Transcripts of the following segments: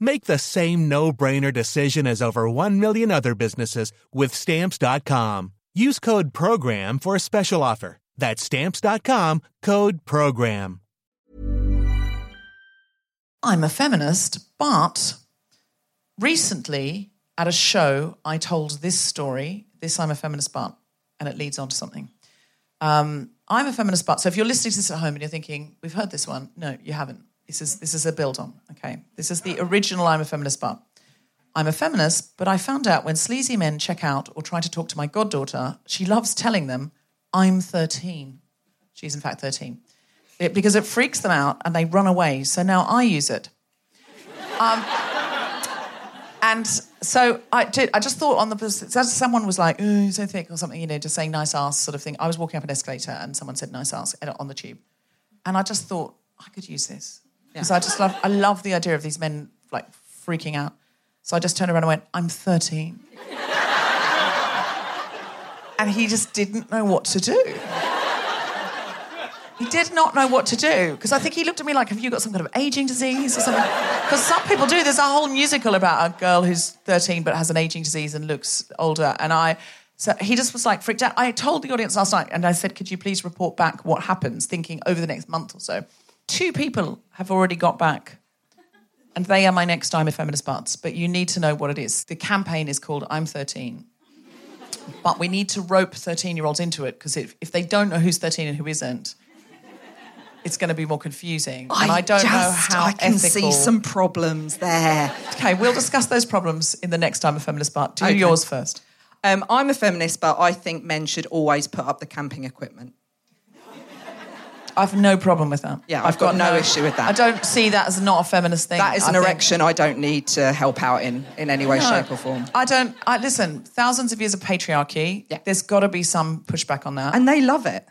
Make the same no-brainer decision as over 1 million other businesses with stamps.com. Use code program for a special offer. That's stamps.com, code program. I'm a feminist, but recently at a show, I told this story, this I'm a feminist, but, and it leads on to something. Um, I'm a feminist, but, so if you're listening to this at home and you're thinking, we've heard this one, no, you haven't. This is, this is a build on, okay? This is the original I'm a feminist, but. I'm a feminist, but I found out when sleazy men check out or try to talk to my goddaughter, she loves telling them, I'm 13. She's in fact 13. It, because it freaks them out and they run away. So now I use it. Um, and so I did. I just thought on the person, someone was like, "Oh, so thick" or something, you know, just saying nice ass sort of thing. I was walking up an escalator and someone said nice ass on the tube, and I just thought I could use this because yeah. I just love. I love the idea of these men like freaking out. So I just turned around and went, "I'm 13," and he just didn't know what to do. He did not know what to do because I think he looked at me like, "Have you got some kind of aging disease or something?" Because some people do. There's a whole musical about a girl who's 13 but has an aging disease and looks older. And I, so he just was like freaked out. I told the audience last night, and I said, "Could you please report back what happens?" Thinking over the next month or so. Two people have already got back, and they are my next I'm a feminist butts. But you need to know what it is. The campaign is called "I'm 13." But we need to rope 13 year olds into it because if, if they don't know who's 13 and who isn't, it's going to be more confusing. I and I don't just, know how I can ethical... see some problems there. Okay, we'll discuss those problems in the next time a feminist but do okay. yours first. Um, I'm a feminist, but I think men should always put up the camping equipment. I've no problem with that. Yeah, I've, I've got, got, no, issue with that. I don't see that as not a feminist thing. That is an I erection think... I don't need to help out in in any way, no, shape, or form. I don't. I listen. Thousands of years of patriarchy. Yeah. There's got to be some pushback on that. And they love it.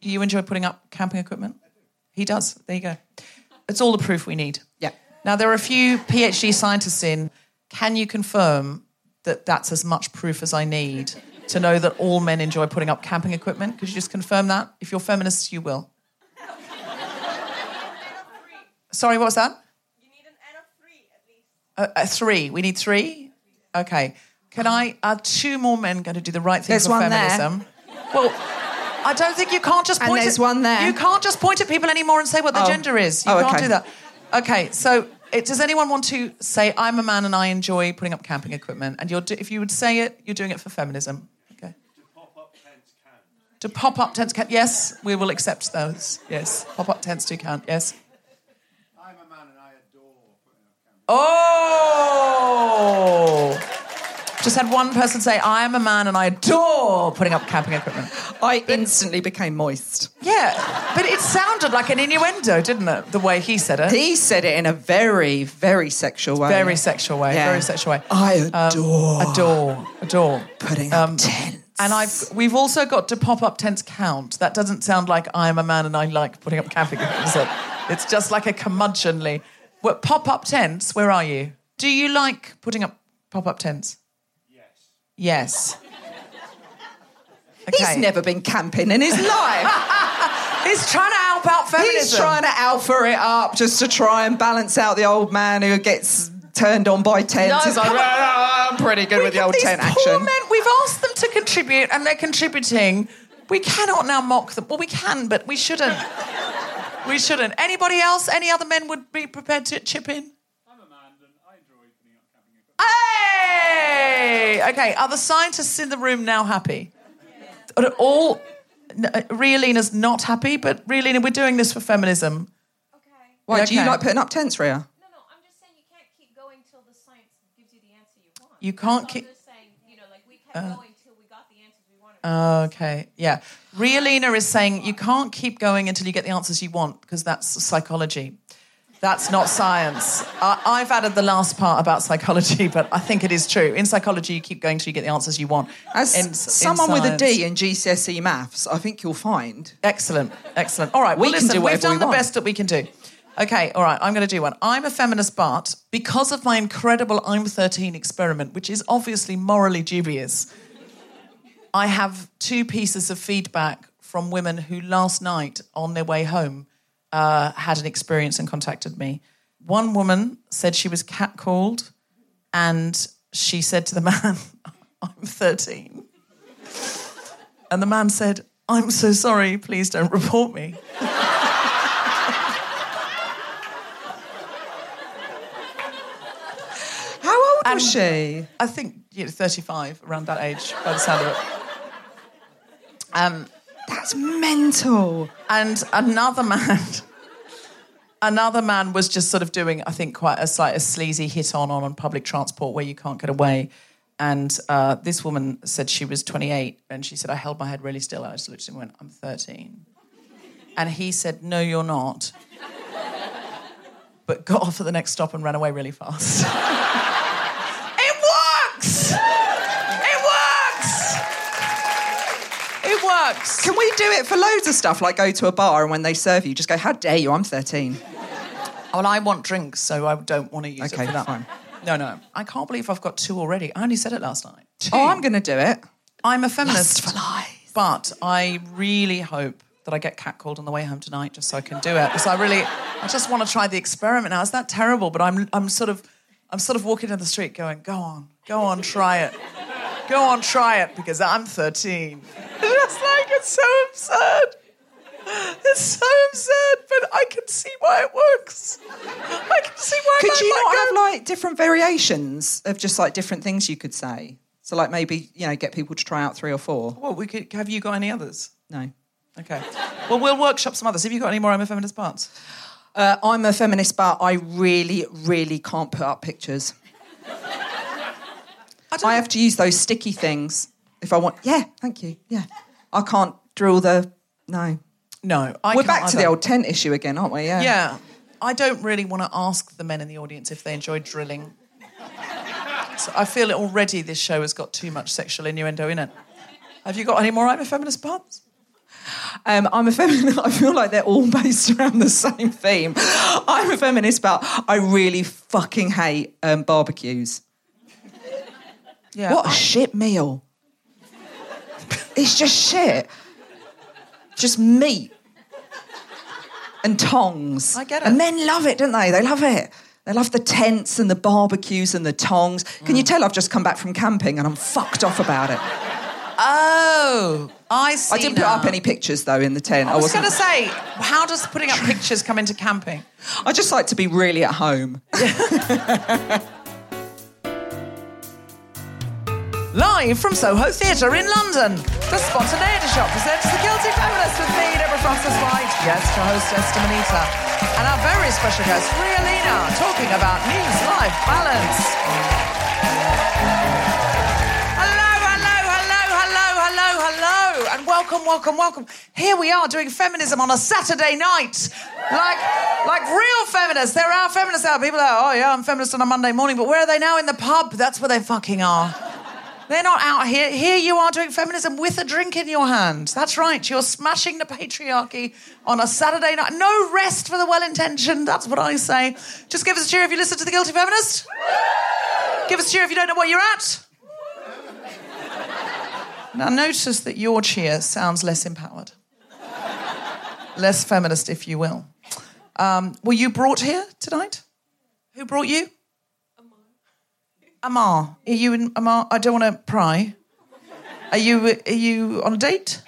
You enjoy putting up camping equipment? He does. There you go. It's all the proof we need. Yeah. Now, there are a few PhD scientists in. Can you confirm that that's as much proof as I need to know that all men enjoy putting up camping equipment? Could you just confirm that? If you're feminists, you will. Sorry, what was that? You need an N of three at least. a three. We need three? Okay. Can I? Are two more men going to do the right thing There's for one feminism? There. Well, I don't think you can't just And point. there's at, one there. You can't just point at people anymore and say what their Oh. gender is. You Oh, can't okay. do that. Okay, so it, does anyone want to say I'm a man and I enjoy putting up camping equipment? And you're do, if you would say it, you're doing it for feminism. Okay. To pop up tents count. To pop up tents count. Yes, we will accept those. Yes, pop up tents do count. Yes. I'm a man and I adore putting up camping. Oh. Just had one person say, I am a man and I adore putting up camping equipment. I instantly became moist. Yeah, but it sounded like an innuendo, didn't it? The way he said it. He said it in a very, very sexual way. very sexual way. Yeah. Very sexual way. I um, adore Adore. Adore. putting up um, tents. And I've we've also got to pop up tents count. That doesn't sound like I'm a man and I like putting up camping equipment. it? It's just like a curmudgeonly. Well, pop up tents. Where are you? Do you like putting up pop up tents? Yes. Yes. He's never been camping in his life. He's trying to help out feminism. He's trying to alpha it up just to try and balance out the old man who gets turned on by tents. No, He's like. "Ah, I'm pretty good with the old tent poor action. men, we've asked them to contribute and they're contributing. We cannot now mock them. Well, we can, but we shouldn't. We shouldn't. Anybody else? Any other men would be prepared to chip in? I'm a man and I enjoy putting up camping equipment. Hey! Okay, are the scientists in the room now happy? Are all. n- uh, Ria Lina's not happy, but Ria Lina, we're doing this for feminism. Okay. Why, do you like putting up tents, Ria? No, no, I'm just saying you can't keep going till the science gives you the answer you want. You can't So keep- I'm just saying, you know, like we kept going till we got the wanted. Okay, yeah. Ria Lina is saying you can't keep going until you get the answers you want because that's psychology. That's not science. I, I've added the last part about psychology, but I think it is true. In psychology, you keep going till you get the answers you want. As In- in someone with a D in GCSE maths, I think you'll find. Excellent, excellent. All right, We well, can listen, do we've done we the want. best that we can do. Okay, all right, I'm going to do one. I'm a feminist, but because of my incredible I'm 13 experiment, which is obviously morally dubious, I have two pieces of feedback from women who last night on their way home uh, had an experience and contacted me. One woman said she was catcalled and she said to the man, I'm 13. And the man said, I'm so sorry, please don't report me. How old And- was she? I think you know, 35, around that age, by the sound of it. Um, That's mental. and another man, another man was just sort of doing, I think, quite a slight a sleazy hit on on public transport where you can't get away. And uh, this woman said she was 28, and she said, I held my head really still. I just looked at him and went, I'm 13. And he said, No, you're not. But got off at the next stop and ran away really fast. Works! Can we do it for loads of stuff? Like go to a bar and when they serve you, just go, "How dare you? I'm 13." Well, I want drinks, so I don't want to use Okay, it for that. fine. No, no. I can't believe I've got two already. I only said it last night. Two. Oh, I'm going to do it. I'm a feminist. Lust for life. But I really hope that I get catcalled on the way home tonight just so I can do it. Because I really, I just want to try the experiment now. Is that terrible? But I'm, I'm sort of, I'm sort of walking down the street going, go on, go on, try it. Go on, try it because I'm 13. It's just like, it's so absurd. It's so absurd, but I can see why it works. I can see why Could you not go- have like different variations of just like different things you could say? So like maybe you know get people to try out three or four. Well, we could. Have you got any others? No. Okay. Well, we'll workshop some others. Have you got any more I'm a feminist parts? Uh, I'm a feminist, but I really, really can't put up pictures. I, I have to use those sticky things if I want. Yeah, thank you. Yeah, I can't drill the. No, No, I we're back to the old tent issue again, aren't we? Yeah. Yeah, I don't really want to ask the men in the audience if they enjoy drilling. So I feel already this show has got too much sexual innuendo in it. Have you got any more I'm a feminist parts? Um, I'm a feminist. I feel like they're all based around the same theme. I'm a feminist, but I really fucking hate um, barbecues. Yeah. What a shit meal. It's just shit. Just meat and tongs. I get it. And men love it, don't they? They love it. They love the tents and the barbecues and the tongs. Can Mm. you tell I've just come back from camping and I'm fucked off about it? Oh, I see. I didn't put up any pictures though in the tent. I was wasn't- going to say, how does putting up pictures come into camping? I just like to be really at home. Live from Soho Theatre in London, the Spontaneity Shop presents The Guilty Feminist with me, Deborah Frances-White, guest host Esther Manito, and our very special guest, Ria Lina, talking about news-life balance. Hello, hello, hello, hello, hello, hello, and welcome, welcome, welcome. Here we are doing feminism on a Saturday night. Like, like real feminists. There are feminists out. People are, oh yeah, I'm feminist on a Monday morning, but where are they now? In the pub. That's where they fucking are. They're not out here. Here you are doing feminism with a drink in your hand. That's right. You're smashing the patriarchy on a Saturday night. No rest for the well intentioned. That's what I say. Just give us a cheer if you listen to The Guilty Feminist. Give us a cheer if you don't know what you're at. Now, notice that your cheer sounds less empowered, less feminist, if you will. Um, were you brought here tonight? Who brought you? Amar. Are you in Amar? I don't want to pry. Are you are you on a date?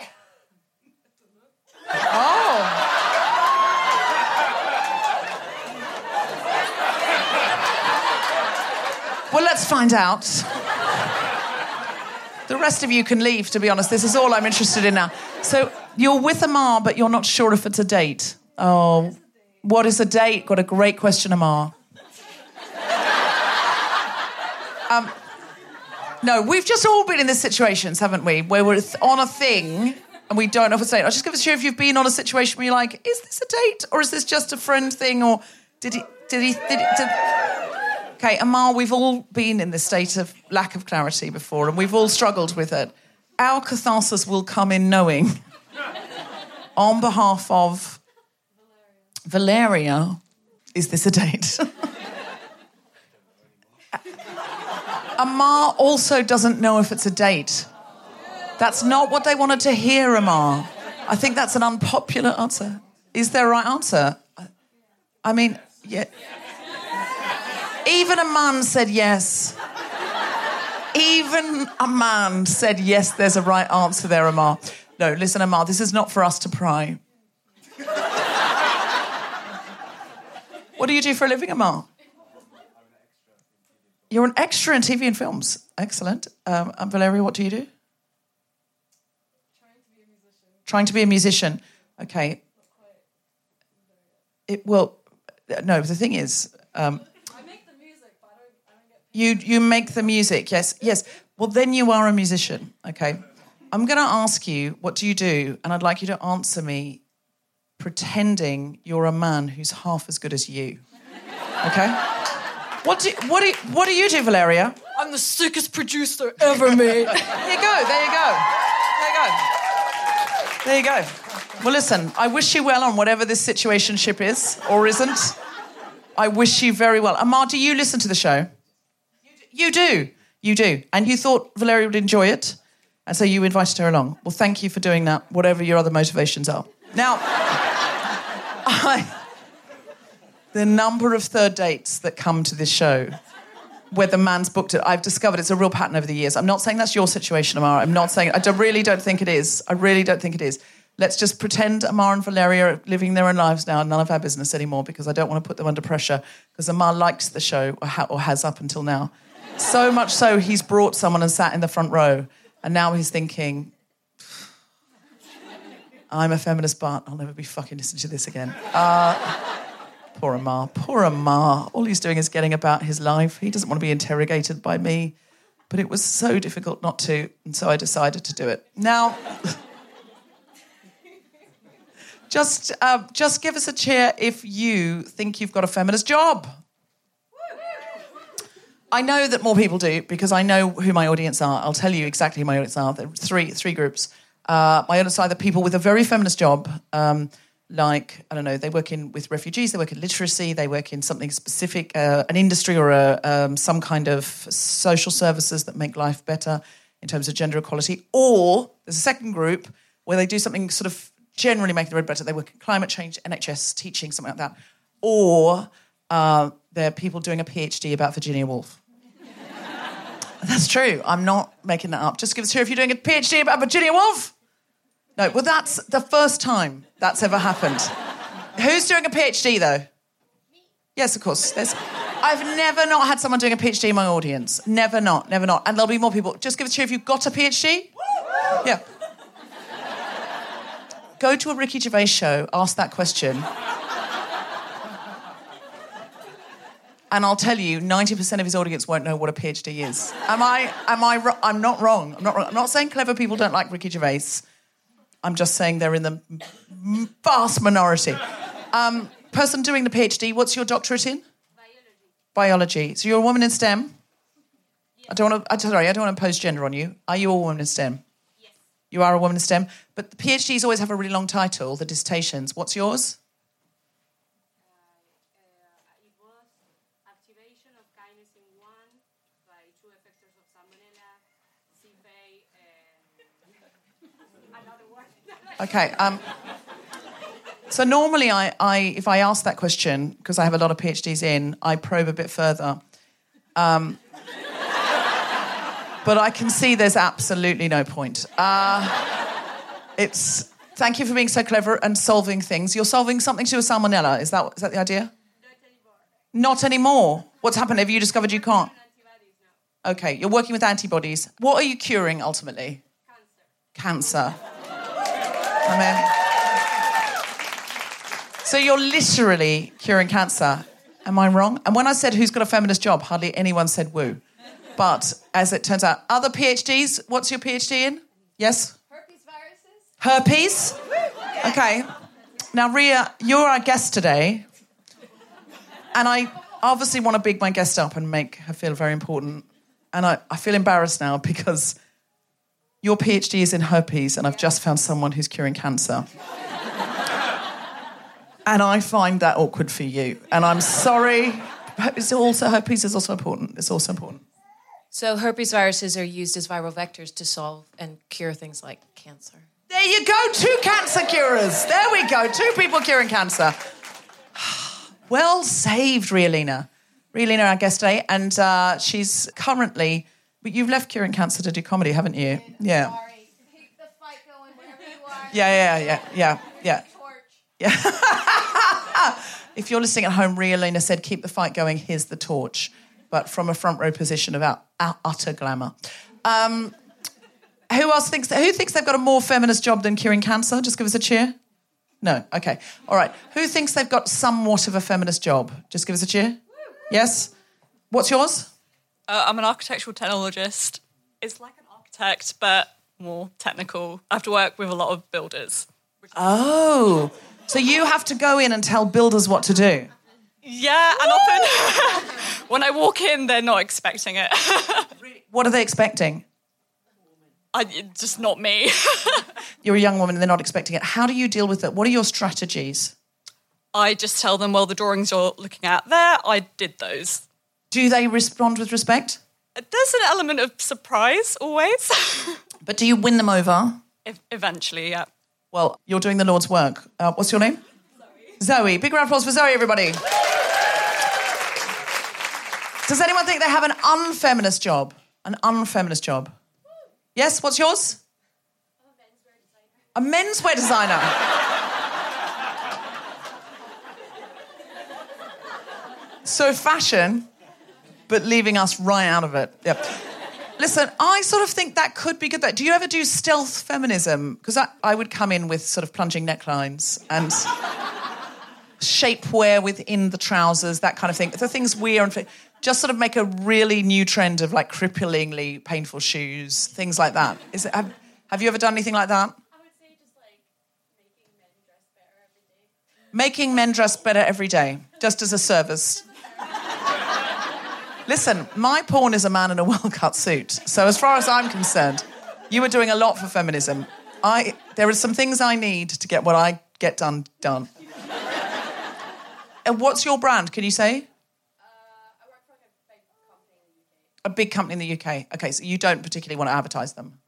Oh. Well, let's find out. The rest of you can leave, to be honest. This is all I'm interested in now. So you're with Amar, but you're not sure if it's a date. Oh, what is a date? Got a great question, Amar. Um, no, we've just all been in this situations, haven't we? Where we're on a thing and we don't know if it's a date. I'll just give us cheer if you've been on a situation where you're like, is this a date or is this just a friend thing or did he, did he, did he, did... Okay, Amal, we've all been in this state of lack of clarity before and we've all struggled with it. Our catharsis will come in knowing, on behalf of Valeria, is this a date? Amar also doesn't know if it's a date. That's not what they wanted to hear, Amar. I think that's an unpopular answer. Is there a right answer? I mean, yeah. Even a man said yes. Even a man said yes, there's a right answer there, Amar. No, listen, Amar, this is not for us to pry. what do you do for a living, Amar? You're an extra in TV and films. Excellent. Um, and Valeria, what do you do? Trying to be a musician. Trying to be a musician. Okay. It well, no. The thing is, um, I make the music, but I don't, get you you make the music. Yes, yes. Well, then you are a musician. Okay. I'm going to ask you, what do you do? And I'd like you to answer me, pretending you're a man who's half as good as you. Okay. What do what do what do you do, Valeria? I'm the sickest producer ever made. There you go. There you go. There you go. There you go. Well, listen. I wish you well on whatever this situation ship is or isn't. I wish you very well. Amar, do you listen to the show? You do. You do. And you thought Valeria would enjoy it, and so you invited her along. Well, thank you for doing that. Whatever your other motivations are. Now, I, the number of third dates that come to this show where the man's booked it. I've discovered it's a real pattern over the years. I'm not saying that's your situation, Amara. I'm not saying. I don't, really don't think it is. I really don't think it is. Let's just pretend Amara and Valeria are living their own lives now, none of our business anymore, because I don't want to put them under pressure. Because Amar likes the show, or, ha- or has up until now. So much so, he's brought someone and sat in the front row, and now he's thinking, I'm a feminist, but I'll never be fucking listening to this again. Uh, Poor Amar, poor Amar. All he's doing is getting about his life. He doesn't want to be interrogated by me. But it was so difficult not to, and so I decided to do it. Now, just, uh, just give us a cheer if you think you've got a feminist job. I know that more people do because I know who my audience are. I'll tell you exactly who my audience are. There are three, three groups. Uh, my audience are the people with a very feminist job. Um, like I don't know, they work in with refugees, they work in literacy, they work in something specific, uh, an industry or a, um, some kind of social services that make life better in terms of gender equality. Or there's a second group where they do something sort of generally making the world better. They work in climate change, NHS, teaching, something like that. Or uh, they're people doing a PhD about Virginia Woolf. That's true. I'm not making that up. Just give us here if you're doing a PhD about Virginia Woolf. No, well, that's the first time that's ever happened. Who's doing a PhD though? Yes, of course. There's, I've never not had someone doing a PhD in my audience. Never not, never not. And there'll be more people. Just give a cheer if you've got a PhD. Yeah. Go to a Ricky Gervais show, ask that question. And I'll tell you, 90% of his audience won't know what a PhD is. Am I, am I, I'm not wrong. I'm not wrong. I'm not saying clever people don't like Ricky Gervais. I'm just saying they're in the vast minority. Um, person doing the PhD, what's your doctorate in? Biology. Biology. So you're a woman in STEM? I don't want to, I'm sorry, I don't want to impose gender on you. Are you a woman in STEM? Yes. You are a woman in STEM? But the PhDs always have a really long title, the dissertations. What's yours? it was activation of kinesin 1 by two effectors of salmonella, SifA, and another one. Okay. Um, so normally, I, I, if I ask that question because I have a lot of PhDs in, I probe a bit further. Um, but I can see there's absolutely no point. Uh, it's thank you for being so clever and solving things. You're solving something to do with salmonella. Is that is that the idea? Not anymore. What's happened? Have you discovered you can't? Okay, you're working with antibodies. What are you curing ultimately? Cancer. Cancer. Amen. So you're literally curing cancer. Am I wrong? And when I said who's got a feminist job, hardly anyone said woo. But as it turns out, other PhDs, what's your PhD in? Yes? Herpes viruses. Herpes? Okay. Now, Ria, you're our guest today. And I obviously want to big my guest up and make her feel very important. And I, I feel embarrassed now because your PhD is in herpes, and I've just found someone who's curing cancer. and I find that awkward for you. And I'm sorry. It's also herpes is also important. It's also important. So herpes viruses are used as viral vectors to solve and cure things like cancer. There you go, two cancer curers. There we go, two people curing cancer. well saved, Ria Lina. Rialina, our guest today, and uh, she's currently. But you've left curing cancer to do comedy, haven't you? Yeah. Sorry. Keep the fight going wherever you are. Yeah, yeah, yeah, yeah, yeah. Torch. If you're listening at home, Ria Lina said, "Keep the fight going." Here's the torch, but from a front row position of out, utter glamour. Um, who else thinks? Who thinks they've got a more feminist job than curing cancer? Just give us a cheer. No. Okay. All right. Who thinks they've got somewhat of a feminist job? Just give us a cheer. Yes. What's yours? Uh, I'm an architectural technologist. It's like an architect, but more technical. I have to work with a lot of builders. Oh, so you have to go in and tell builders what to do. Yeah, and often when I walk in, they're not expecting it. What are they expecting? I, just not me. You're a young woman and they're not expecting it. How do you deal with it? What are your strategies? I just tell them, well, the drawings you're looking at there, I did those. Do they respond with respect? There's an element of surprise always. But do you win them over? Ev- Eventually, yeah. Well, you're doing the Lord's work. Uh, what's your name? Zoe. Zoe. Big round of applause for Zoe, everybody. Does anyone think they have an unfeminist job? An unfeminist job? Yes, what's yours? A menswear designer. so fashion, but leaving us right out of it. Yep. Listen, I sort of think that could be good. That Do you ever do stealth feminism? Because I, I would come in with sort of plunging necklines and shapewear within the trousers, that kind of thing. The things we are, just sort of make a really new trend of like cripplingly painful shoes, things like that. Is it, have, have you ever done anything like that? I would say just like making men dress better every day. Making men dress better every day, just as a service. Listen, my porn is a man in a well-cut suit. So as far as I'm concerned, you are doing a lot for feminism. I there are some things I need to get what I get done done. and what's your brand? Can you say? Uh, a big company in the UK. Okay, so you don't particularly want to advertise them.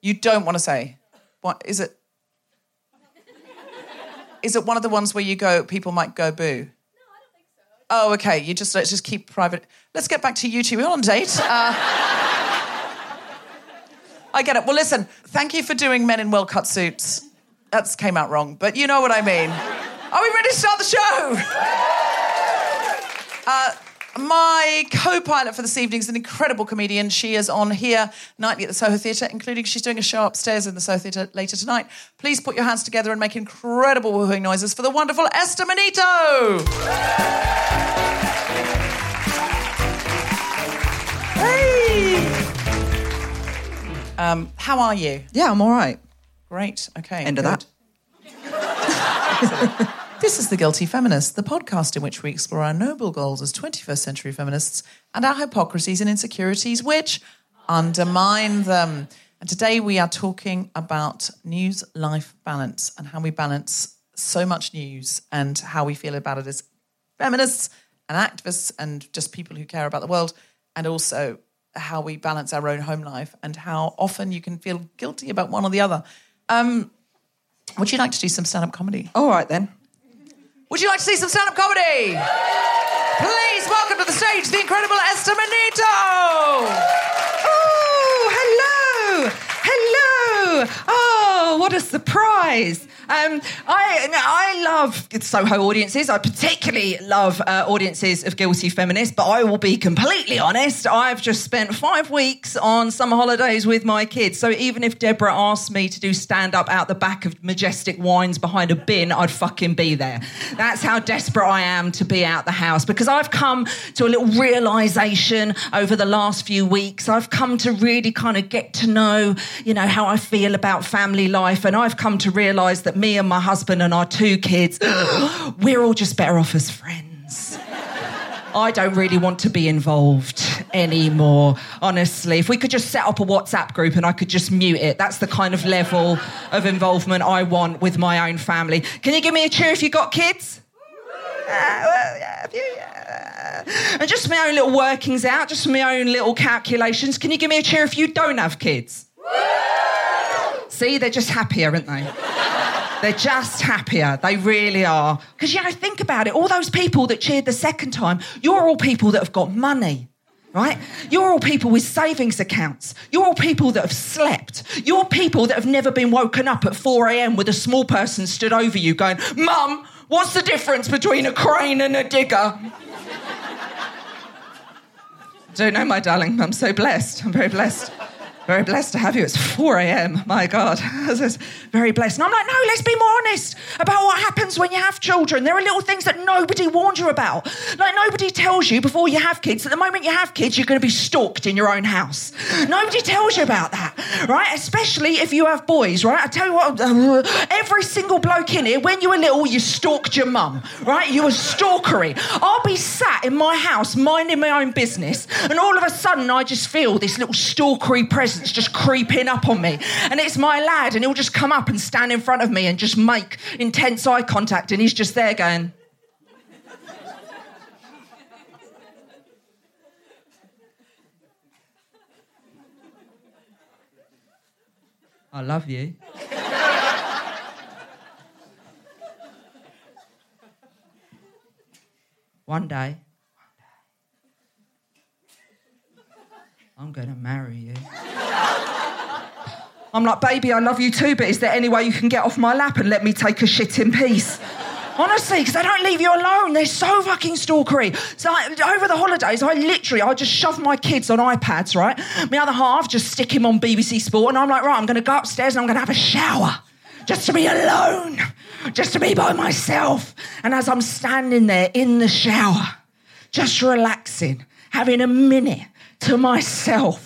You don't want to say. What is it? Is it one of the ones where you go? People might go boo. Oh, okay. You just let's just keep private. Let's get back to you two. We're on a date. Uh, I get it. Well, listen. Thank you for doing men in well cut suits. That came out wrong, but you know what I mean. Are we ready to start the show? Uh, my co-pilot for this evening is an incredible comedian. She is on here nightly at the Soho Theatre, including she's doing a show upstairs in the Soho Theatre later tonight. Please put your hands together and make incredible woohooing noises for the wonderful Esther Manito. Hey. Um, how are you? Yeah, I'm all right. Great. Okay. End of good. This is The Guilty Feminist, the podcast in which we explore our noble goals as 21st century feminists and our hypocrisies and insecurities which undermine them. And today we are talking about news life balance and how we balance so much news and how we feel about it as feminists and activists and just people who care about the world, and also how we balance our own home life and how often you can feel guilty about one or the other. Um, would you like to do some stand up comedy? All right then. Would you like to see some stand up comedy? Please welcome to the stage the incredible Esther Manito. Oh, hello, hello. Oh, what a surprise. Um, I I love Soho audiences. I particularly love uh, audiences of guilty feminists. But I will be completely honest. I've just spent five weeks on summer holidays with my kids. So even if Deborah asked me to do stand up out the back of majestic wines behind a bin, I'd fucking be there. That's how desperate I am to be out the house because I've come to a little realization over the last few weeks. I've come to really kind of get to know, you know, how I feel about family life, and I've come to realize that me and my husband and our two kids, we're all just better off as friends. I don't really want to be involved anymore, honestly. If we could just set up a WhatsApp group and I could just mute it, that's the kind of level of involvement I want with my own family. Can you give me a cheer if you've got kids? Uh. And just for my own little workings out, just for my own little calculations. Can you give me a cheer if you don't have kids? See, they're just happier, aren't they? They're just happier. They really are. Because, you know, think about it. All those people that cheered the second time, you're all people that have got money, right? You're all people with savings accounts. You're all people that have slept. You're people that have never been woken up at 4 a.m. with a small person stood over you going, Mum, what's the difference between a crane and a digger? Don't know, my darling. I'm so blessed. I'm very blessed. Very blessed to have you. It's 4 a.m. My God. Very blessed. And I'm like, no, let's be more honest about what happens when you have children. There are little things that nobody warned you about. Like, nobody tells you before you have kids that the moment you have kids, you're going to be stalked in your own house. Nobody tells you about that, right? Especially if you have boys, right? I tell you what, every single bloke in here, when you were little, you stalked your mum, right? You were stalkery. I'll be sat in my house minding my own business, and all of a sudden, I just feel this little stalkery presence just creeping up on me. And it's my lad, and he'll just come up and stand in front of me and just make intense eye contact, and he's just there going, I love you. One day, I'm going to marry you. I'm like, baby, I love you too, but is there any way you can get off my lap and let me take a shit in peace? Honestly, because they don't leave you alone. They're so fucking stalkery. So I, over the holidays, I literally, I just shove my kids on iPads, right? My other half just stick him on BBC Sport, and I'm like, right, I'm going to go upstairs and I'm going to have a shower. Just to be alone, just to be by myself. And as I'm standing there in the shower, just relaxing, having a minute to myself,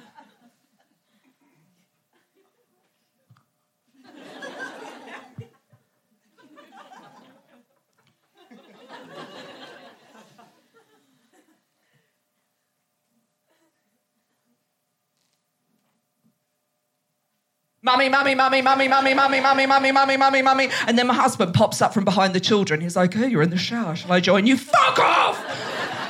mummy, mummy, mummy, mummy, mummy, mummy, mummy, mummy, mummy, mummy, mummy. And then my husband pops up from behind the children. He's like, hey, you're in the shower. Shall I join you? Fuck off!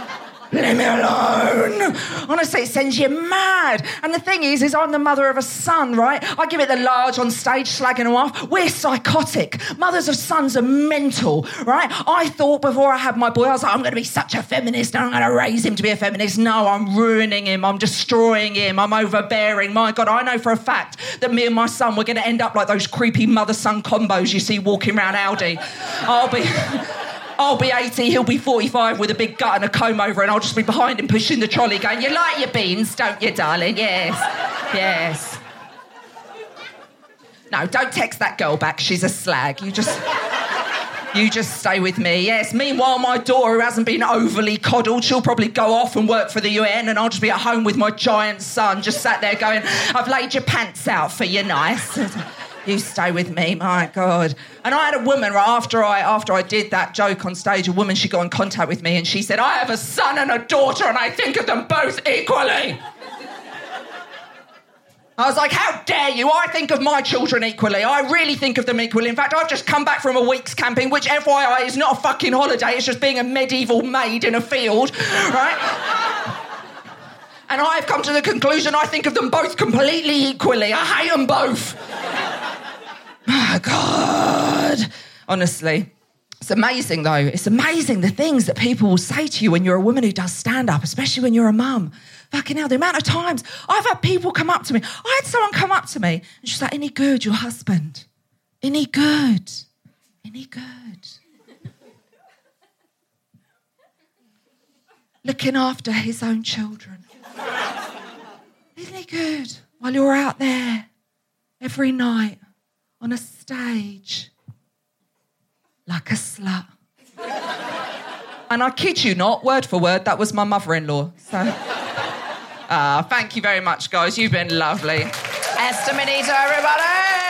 Leave me alone. Honestly, it sends you mad. And the thing is, is I'm the mother of a son, right? I give it the large on stage, slagging him off. We're psychotic. Mothers of sons are mental, right? I thought before I had my boy, I was like, I'm going to be such a feminist and I'm going to raise him to be a feminist. No, I'm ruining him. I'm destroying him. I'm overbearing. My God, I know for a fact that me and my son, we're going to end up like those creepy mother-son combos you see walking around Aldi. I'll be... I'll be 80, he'll be 45 with a big gut and a comb over, and I'll just be behind him pushing the trolley, going, You like your beans, don't you, darling? Yes. Yes. No, don't text that girl back. She's a slag. You just. You just stay with me. Yes. Meanwhile, my daughter, who hasn't been overly coddled, she'll probably go off and work for the UN, and I'll just be at home with my giant son, just sat there going, I've laid your pants out for you, nice. You stay with me, my God. And I had a woman right after I after I did that joke on stage. A woman she got in contact with me and she said, "I have a son and a daughter, and I think of them both equally." I was like, "How dare you? I think of my children equally. I really think of them equally. In fact, I've just come back from a week's camping, which, FYI, is not a fucking holiday. It's just being a medieval maid in a field, right?" And I've come to the conclusion I think of them both completely equally. I hate them both. My God. Honestly. It's amazing though. It's amazing the things that people will say to you when you're a woman who does stand up, especially when you're a mum. Fucking hell, the amount of times I've had people come up to me. I had someone come up to me and she's like, Any good, your husband? Any good? Any good? Looking after his own children. Isn't he good? While you're out there every night on a stage like a slut. and I kid you not, word for word, that was my mother in law. So, uh, thank you very much, guys. You've been lovely. Esther Manito, everybody!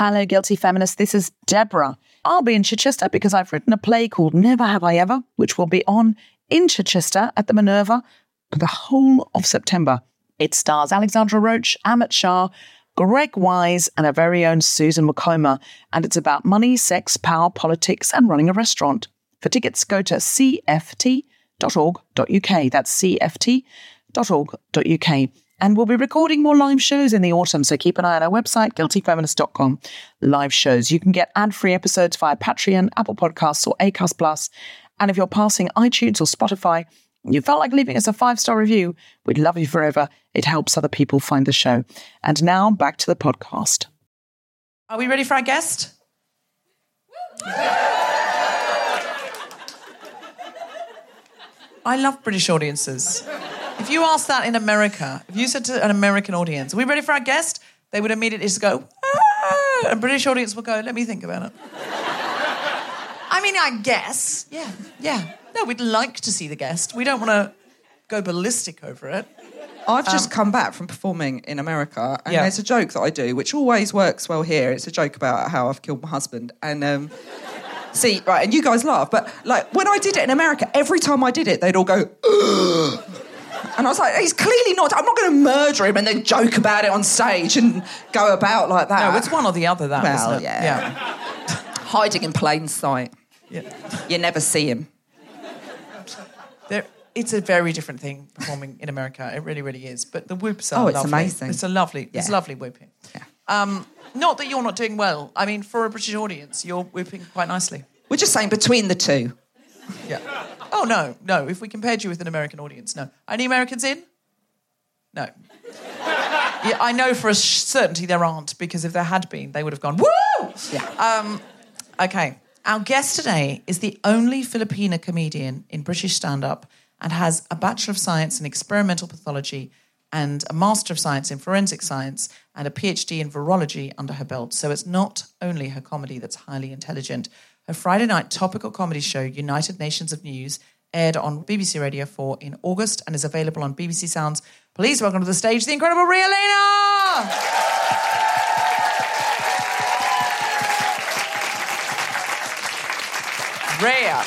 Hello, guilty feminists. This is Deborah. I'll be in Chichester because I've written a play called Never Have I Ever, which will be on in Chichester at the Minerva for the whole of September. It stars Alexandra Roach, Amit Shah, Greg Wise, and our very own Susan Wokoma. And it's about money, sex, power, politics, and running a restaurant. For tickets, go to cft.org.uk. That's cft.org.uk. And we'll be recording more live shows in the autumn, so keep an eye on our website, guiltyfeminist.com. Live shows. You can get ad free episodes via Patreon, Apple Podcasts, or Acast Plus. And if you're passing iTunes or Spotify, you felt like leaving us a five star review, we'd love you forever. It helps other people find the show. And now back to the podcast. Are we ready for our guest? I love British audiences. If you asked that in America, if you said to an American audience, "Are we ready for our guest?" they would immediately just go, ah! and British audience will go, "Let me think about it." I mean, I guess, yeah, yeah. No, we'd like to see the guest. We don't want to go ballistic over it. I've just come back from performing in America, and Yeah. there's a joke that I do, which always works well here. It's a joke about how I've killed my husband, and um, see, right, and you guys laugh, but like when I did it in America, every time I did it, they'd all go, Ugh. And I was like, he's clearly not. I'm not going to murder him and then joke about it on stage and go about like that. No, it's one or the other. That Well, it? yeah. hiding in plain sight. yeah. You never see him. There, it's a very different thing performing in America. It really, really is. But the whoops are Oh, it's lovely. amazing. It's a lovely, it's Yeah. lovely whooping. Yeah. Um, not that you're not doing well. I mean, for a British audience, you're whooping quite nicely. We're just saying between the two. Yeah. Oh no, no. If we compared you with an American audience, no. Any Americans in? No. Yeah, I know for a certainty there aren't because if there had been, they would have gone woo. Yeah. Um, okay. Our guest today is the only Filipina comedian in British stand-up and has a Bachelor of Science in Experimental Pathology and a Master of Science in Forensic Science and a PhD in Virology under her belt. So it's not only her comedy that's highly intelligent her Friday night topical comedy show, United Nations of News, aired on BBC Radio 4 in August and is available on BBC Sounds. Please welcome to the stage the incredible Rialina! Ria,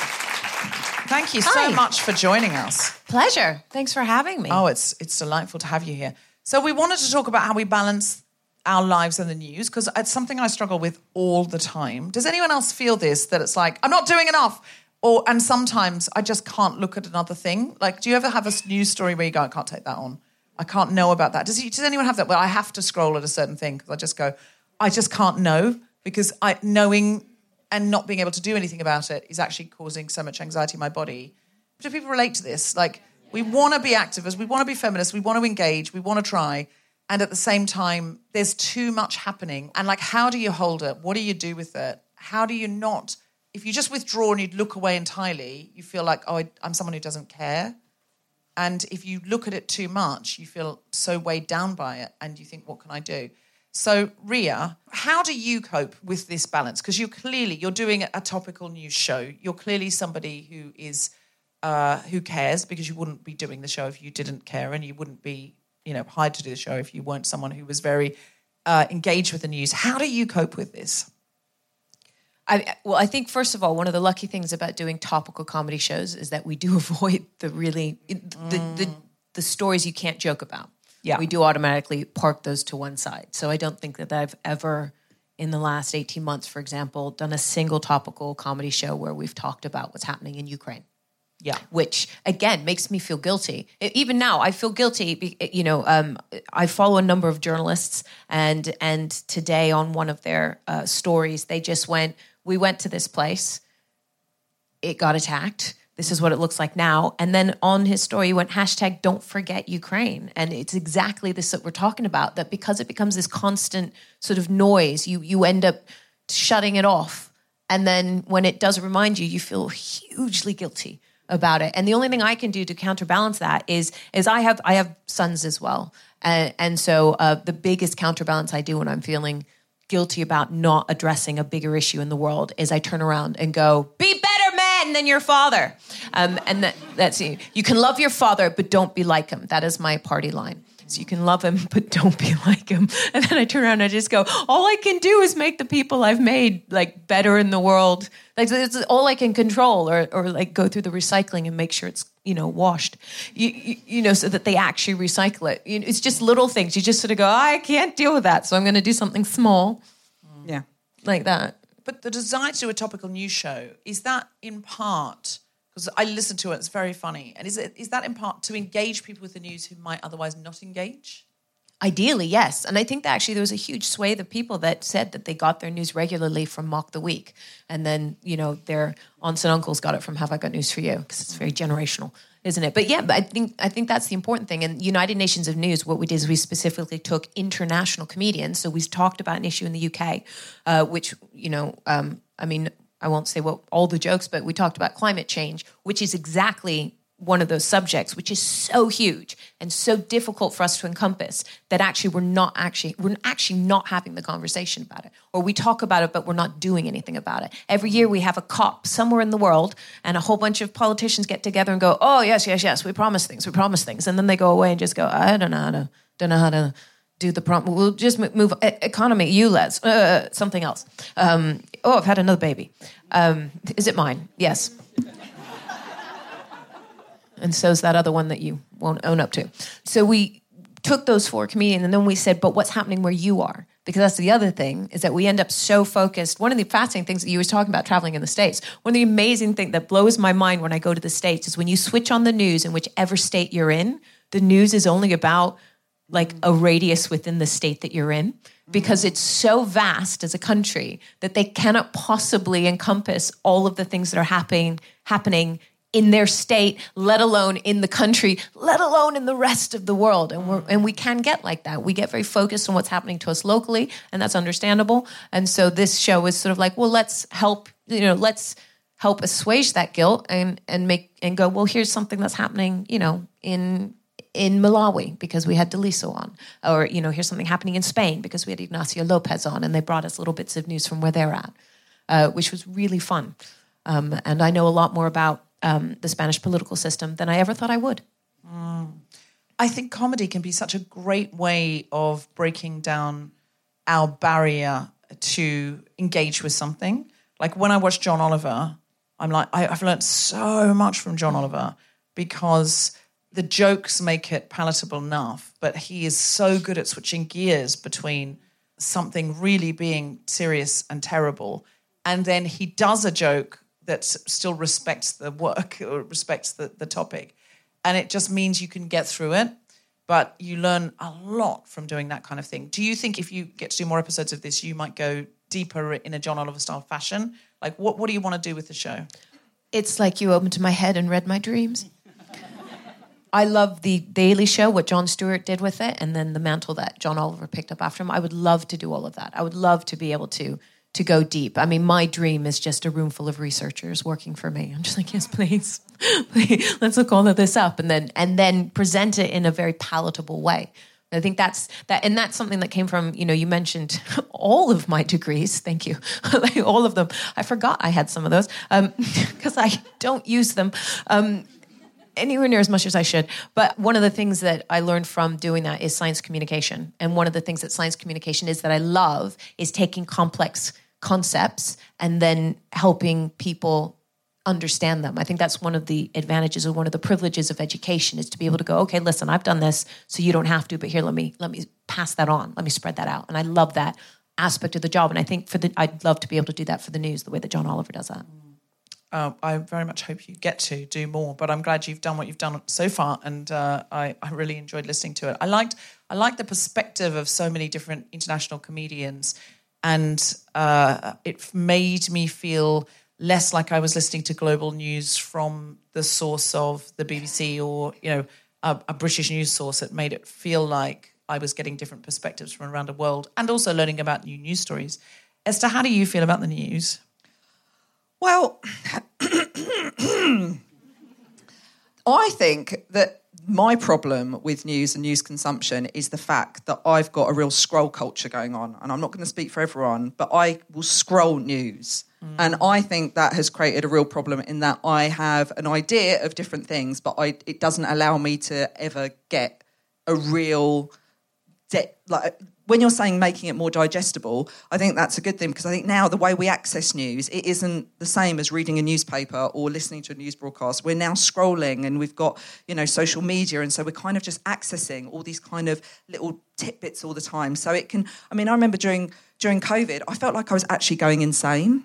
thank you so much for joining us. Pleasure. Thanks for having me. Oh, it's it's delightful to have you here. So we wanted to talk about how we balance our lives in the news because it's something I struggle with all the time. Does anyone else feel this? That it's like I'm not doing enough, or and sometimes I just can't look at another thing. Like, do you ever have a news story where you go, I can't take that on? I can't know about that. Does does anyone have that? Well, I have to scroll at a certain thing because I just go, I just can't know because I knowing and not being able to do anything about it is actually causing so much anxiety in my body. Do people relate to this? Like, we want to be activists, we want to be feminists, we want to engage, we want to try. And at the same time, there's too much happening. And like, how do you hold it? What do you do with it? How do you not? If you just withdraw and you look away entirely, you feel like, oh, I, I'm someone who doesn't care. And if you look at it too much, you feel so weighed down by it and you think, what can I do? So, Ria, how do you cope with this balance? Because you're clearly you're doing a topical news show. You're clearly somebody who is uh, who cares because you wouldn't be doing the show if you didn't care, and you wouldn't be you know hired to do the show if you weren't someone who was very uh, engaged with the news. How do you cope with this? I, well, I think first of all, one of the lucky things about doing topical comedy shows is that we do avoid the really the the, the stories you can't joke about. Yeah. we do automatically park those to one side. So I don't think that I've ever, in the last eighteen months, for example, done a single topical comedy show where we've talked about what's happening in Ukraine Yeah, which again makes me feel guilty. Even now, I feel guilty. You know, um, I follow a number of journalists, and and today on one of their uh, stories, they just went. We went to this place. It got attacked. This is what it looks like now. And then on his story, he went hashtag Don't forget Ukraine, and it's exactly this that we're talking about. That because it becomes this constant sort of noise, you you end up shutting it off and then when it does remind you, you feel hugely guilty about it. And the only thing I can do to counterbalance that is is I have I have sons as well, and, and so uh, the biggest counterbalance I do when I'm feeling guilty about not addressing a bigger issue in the world is I turn around and go, "Be better man than your father," um, and that, that's you can love your father, but don't be like him. That is my party line. So you can love him, but don't be like him. And then I turn around and I just go, all I can do is make the people I've made like better in the world. Like it's all I can control, or or like go through the recycling and make sure it's you know washed, you you, you know, so that they actually recycle it. You know, it's just little things. You just sort of go, I can't deal with that, so I'm going to do something small mm. Yeah. like that. But the desire to do a topical news show is that in part because I listen to it; it's very funny. And is it is that in part to engage people with the news who might otherwise not engage? Ideally, yes. And I think that actually there was a huge swathe of people that said that they got their news regularly from Mock the Week. And then, you know, their aunts and uncles got it from Have I Got News for You? Because it's very generational, isn't it? But yeah, but I think I think that's the important thing. And United Nations of News, what we did is we specifically took international comedians. So we talked about an issue in the UK, uh, which, you know, um, I mean, I won't say what all the jokes, but we talked about climate change, which is exactly one of those subjects, which is so huge and so difficult for us to encompass that actually we're not actually we're actually not having the conversation about it, or we talk about it but we're not doing anything about it. Every year we have a COP somewhere in the world, and a whole bunch of politicians get together and go, "Oh yes, yes, yes, we promise things, we promise things," and then they go away and just go, "I don't know how to, don't know how to." Do the prom? We'll just mo- move economy. You let's uh, something else. Um, oh, I've had another baby. Um, is it mine? Yes and so's that other one that you won't own up to. So we took those four comedians and then we said, but what's happening where you are? Because that's the other thing is that we end up so focused. One of the fascinating things that you were talking about traveling in the States, one of the amazing things that blows my mind when I go to the States is when you switch on the news in whichever state you're in, the news is only about like a radius within the state that you're in because it's so vast as a country that they cannot possibly encompass all of the things that are happening happening in their state, let alone in the country, let alone in the rest of the world. And we're and we can get like that. We get very focused on what's happening to us locally, and that's understandable. And so this show is sort of like, well, let's help, you know, let's help assuage that guilt and and make and go, well, here's something that's happening, you know, in in Malawi because we had Daliso on, or you know, here's something happening in Spain because we had Ignacio Lopez on, and they brought us little bits of news from where they're at, uh, which was really fun. Um, and I know a lot more about um, the Spanish political system than I ever thought I would. I think comedy can be such a great way of breaking down our barrier to engage with something. Like when I watched John Oliver, I'm like, I, I've learned so much from John Oliver because the jokes make it palatable enough, but he is so good at switching gears between something really being serious and terrible, and then he does a joke that still respects the work or respects the, the topic. And it just means you can get through it, but you learn a lot from doing that kind of thing. Do you think if you get to do more episodes of this, you might go deeper in a John Oliver style fashion? Like, what, what do you want to do with the show? It's like you opened my head and read my dreams. I love the Daily Show, what Jon Stewart did with it, and then the mantle that John Oliver picked up after him. I would love to do all of that. I would love to be able to to go deep. I mean, my dream is just a room full of researchers working for me. I'm just like, yes, please, please, let's look all of this up, and then and then present it in a very palatable way. I think that's that, and that's something that came from you know you mentioned all of my degrees. Thank you, like all of them. I forgot I had some of those because I don't use them. Um, anywhere near as much as I should. But one of the things that I learned from doing that is science communication. And one of the things that science communication is that I love is taking complex concepts and then helping people understand them. I think that's one of the advantages or one of the privileges of education is to be able to go, okay, listen, I've done this, so you don't have to, but here let me let me pass that on. Let me spread that out. And I love that aspect of the job. And I think for the I'd love to be able to do that for the news the way that John Oliver does that. Uh, I very much hope you get to do more. But I'm glad you've done what you've done so far, and uh, I, I really enjoyed listening to it. I liked I liked the perspective of so many different international comedians, and uh, it made me feel less like I was listening to global news from the source of the BBC or you know a, a British news source. It made it feel like I was getting different perspectives from around the world, and also learning about new news stories. Esther, how do you feel about the news? Well, I think that my problem with news and news consumption is the fact that I've got a real scroll culture going on. And I'm not going to speak for everyone, but I will scroll news. Mm. And I think that has created a real problem in that I have an idea of different things, but I, it doesn't allow me to ever get a real de- like when you're saying making it more digestible, I think that's a good thing because I think now the way we access news, it isn't the same as reading a newspaper or listening to a news broadcast. We're now scrolling and we've got, you know, social media and so we're kind of just accessing all these kind of little tidbits all the time. So it can I mean, I remember during during COVID, I felt like I was actually going insane.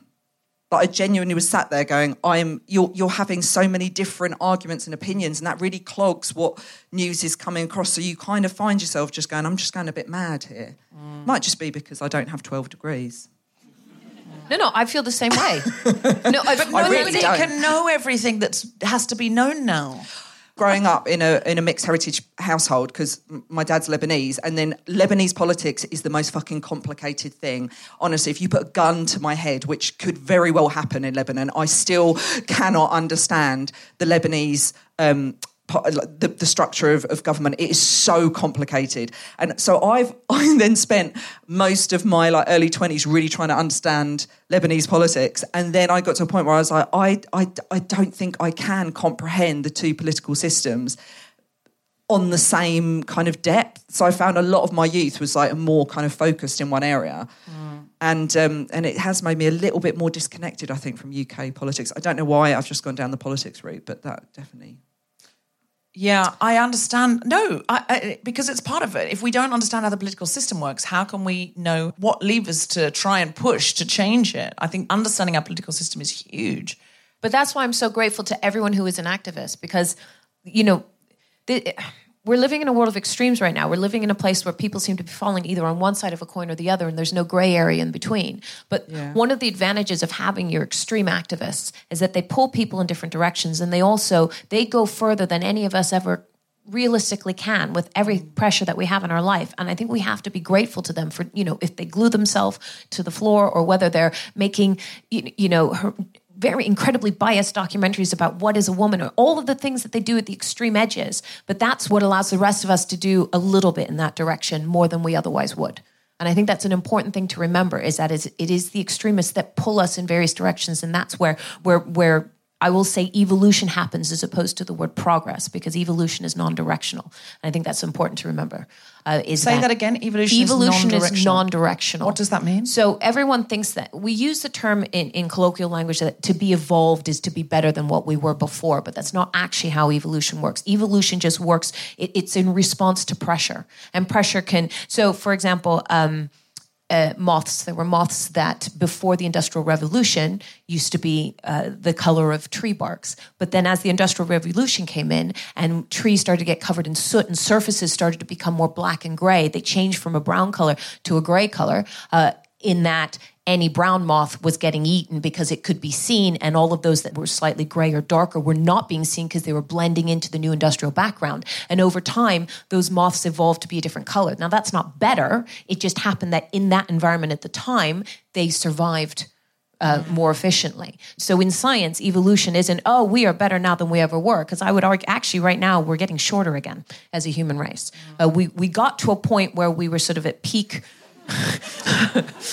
Like I genuinely was sat there going, I'm you're you're having so many different arguments and opinions, and that really clogs what news is coming across. So you kind of find yourself just going, I'm just going a bit mad here. Mm. Might just be because I don't have 12 degrees. No, no, I feel the same way. no, I, But nobody really can know everything that has to be known now. Growing up in a in a mixed heritage household because my dad's Lebanese, and then Lebanese politics is the most fucking complicated thing. Honestly, if you put a gun to my head, which could very well happen in Lebanon, I still cannot understand the Lebanese. Um, the, the structure of, of government it is so complicated and so i've i then spent most of my like early 20s really trying to understand lebanese politics and then i got to a point where i was like i i, I don't think i can comprehend the two political systems on the same kind of depth. So I found a lot of my youth was like more kind of focused in one area. And um, and it has made me a little bit more disconnected, I think, from UK politics. I don't know why I've just gone down the politics route, but that definitely. Yeah, I understand. No, I, I, because it's part of it. If we don't understand how the political system works, how can we know what levers to try and push to change it? I think understanding our political system is huge. But that's why I'm so grateful to everyone who is an activist because, you know, the, we're living in a world of extremes right now. We're living in a place where people seem to be falling either on one side of a coin or the other, and there's no gray area in between. But one of the advantages of having your extreme activists is that they pull people in different directions, and they also they go further than any of us ever realistically can with every mm. pressure that we have in our life and i think we have to be grateful to them for you know if they glue themselves to the floor or whether they're making you, you know her, very incredibly biased documentaries about what is a woman or all of the things that they do at the extreme edges but that's what allows the rest of us to do a little bit in that direction more than we otherwise would. And I think that's an important thing to remember is that it is the extremists that pull us in various directions, and that's where where where I will say evolution happens as opposed to the word progress because evolution is non-directional. And I think that's important to remember. Uh, is Say that again. Evolution is evolution is non-directional. non-directional. What does that mean? So everyone thinks that we use the term in, in colloquial language that to be evolved is to be better than what we were before, but that's not actually how evolution works. Evolution just works. It, it's in response to pressure, and pressure can. So, for example. Um, uh, moths. There were moths that before the Industrial Revolution used to be uh, the color of tree barks. But then as the Industrial Revolution came in and trees started to get covered in soot and surfaces started to become more black and gray, they changed from a brown color to a gray color. Uh, in that any brown moth was getting eaten because it could be seen, and all of those that were slightly gray or darker were not being seen because they were blending into the new industrial background. And over time, those moths evolved to be a different color. Now, that's not better. It just happened that in that environment at the time, they survived. Uh, more efficiently. So in science, evolution isn't, oh, we are better now than we ever were. Because I would argue, actually, right now, we're getting shorter again as a human race. Uh, we, we got to a point where we were sort of at peak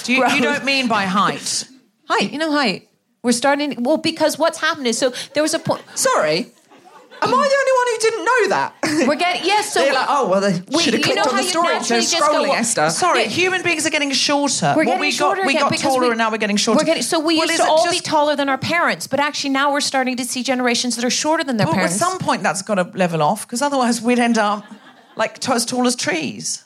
Do you, you don't mean by height? height. You know, height. We're starting. Well, because what's happened is so there was a point. Sorry. Am I the only one who didn't know that? We're getting yes. So They're like, oh well, they we- should have you clicked know on how the story instead of just go, Esther. Sorry, Yeah. human beings are getting shorter. We're Well, getting we shorter got we got taller we- and now we're getting shorter. We're getting, so we Well, used to all just- be taller than our parents, but actually now we're starting to see generations that are shorter than their Well, at some point that's got to level off because otherwise we'd end up like as tall as trees.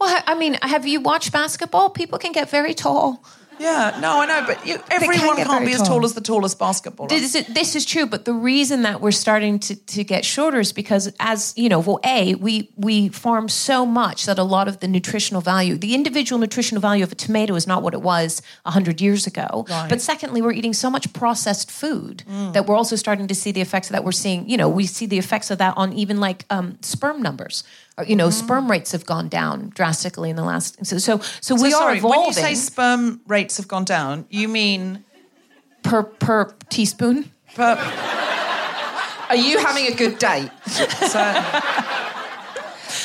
Well, I mean, have you watched basketball? People can get very tall. Yeah, no, I know, but you, everyone can't very be as tall. tall as the tallest basketballer. This is, this is true, but the reason that we're starting to, to get shorter is because, as you know, well, a we we farm so much that a lot of the nutritional value, the individual nutritional value of a tomato, is not what it was hundred years ago. Right. But secondly, we're eating so much processed food Mm. that we're also starting to see the effects that we're seeing. You know, we see the effects of that on even like um, sperm numbers. Or, you know, Mm-hmm. sperm rates have gone down drastically in the last. So so, so So we are sorry, evolving when you say sperm rates have gone down, you mean per per teaspoon. per, Are you having a good date?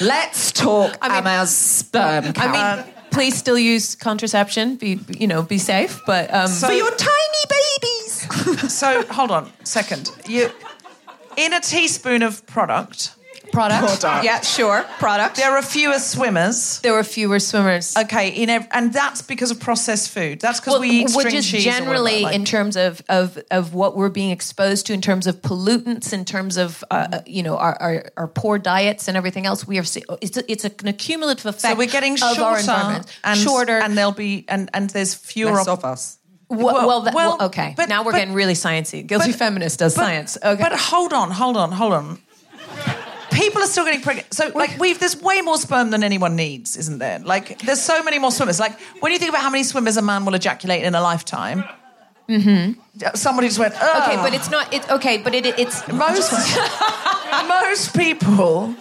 Let's talk I Emma's sperm count. I mean, please still use contraception. Be you know, be safe. But um, for your tiny babies. so hold on second. You in a teaspoon of product, product. Yeah, sure. Product. there are fewer swimmers. There were fewer swimmers. Okay, in ev- and that's because of processed food. That's because we eat we're string just cheese. or generally like- in terms of, of of what we're being exposed to, in terms of pollutants, in terms of uh, uh, you know our, our, our poor diets and everything else. We are it's a, it's an accumulative effect. so we're getting of our shorter environment. and shorter. and there'll be and and there's fewer Less of us. well, well- well, that- well, well, okay. but- now we're but- getting really sciencey. Guilty but- feminist does but- science. Okay. But hold on, hold on, hold on. People are still getting pregnant. So, like, we've there's way more sperm than anyone needs, isn't there? Like, there's so many more swimmers. Like, when you think about how many swimmers a man will ejaculate in a lifetime, mm-hmm. somebody just went, Ugh. okay, but it's not. It, okay, but it, it's most most people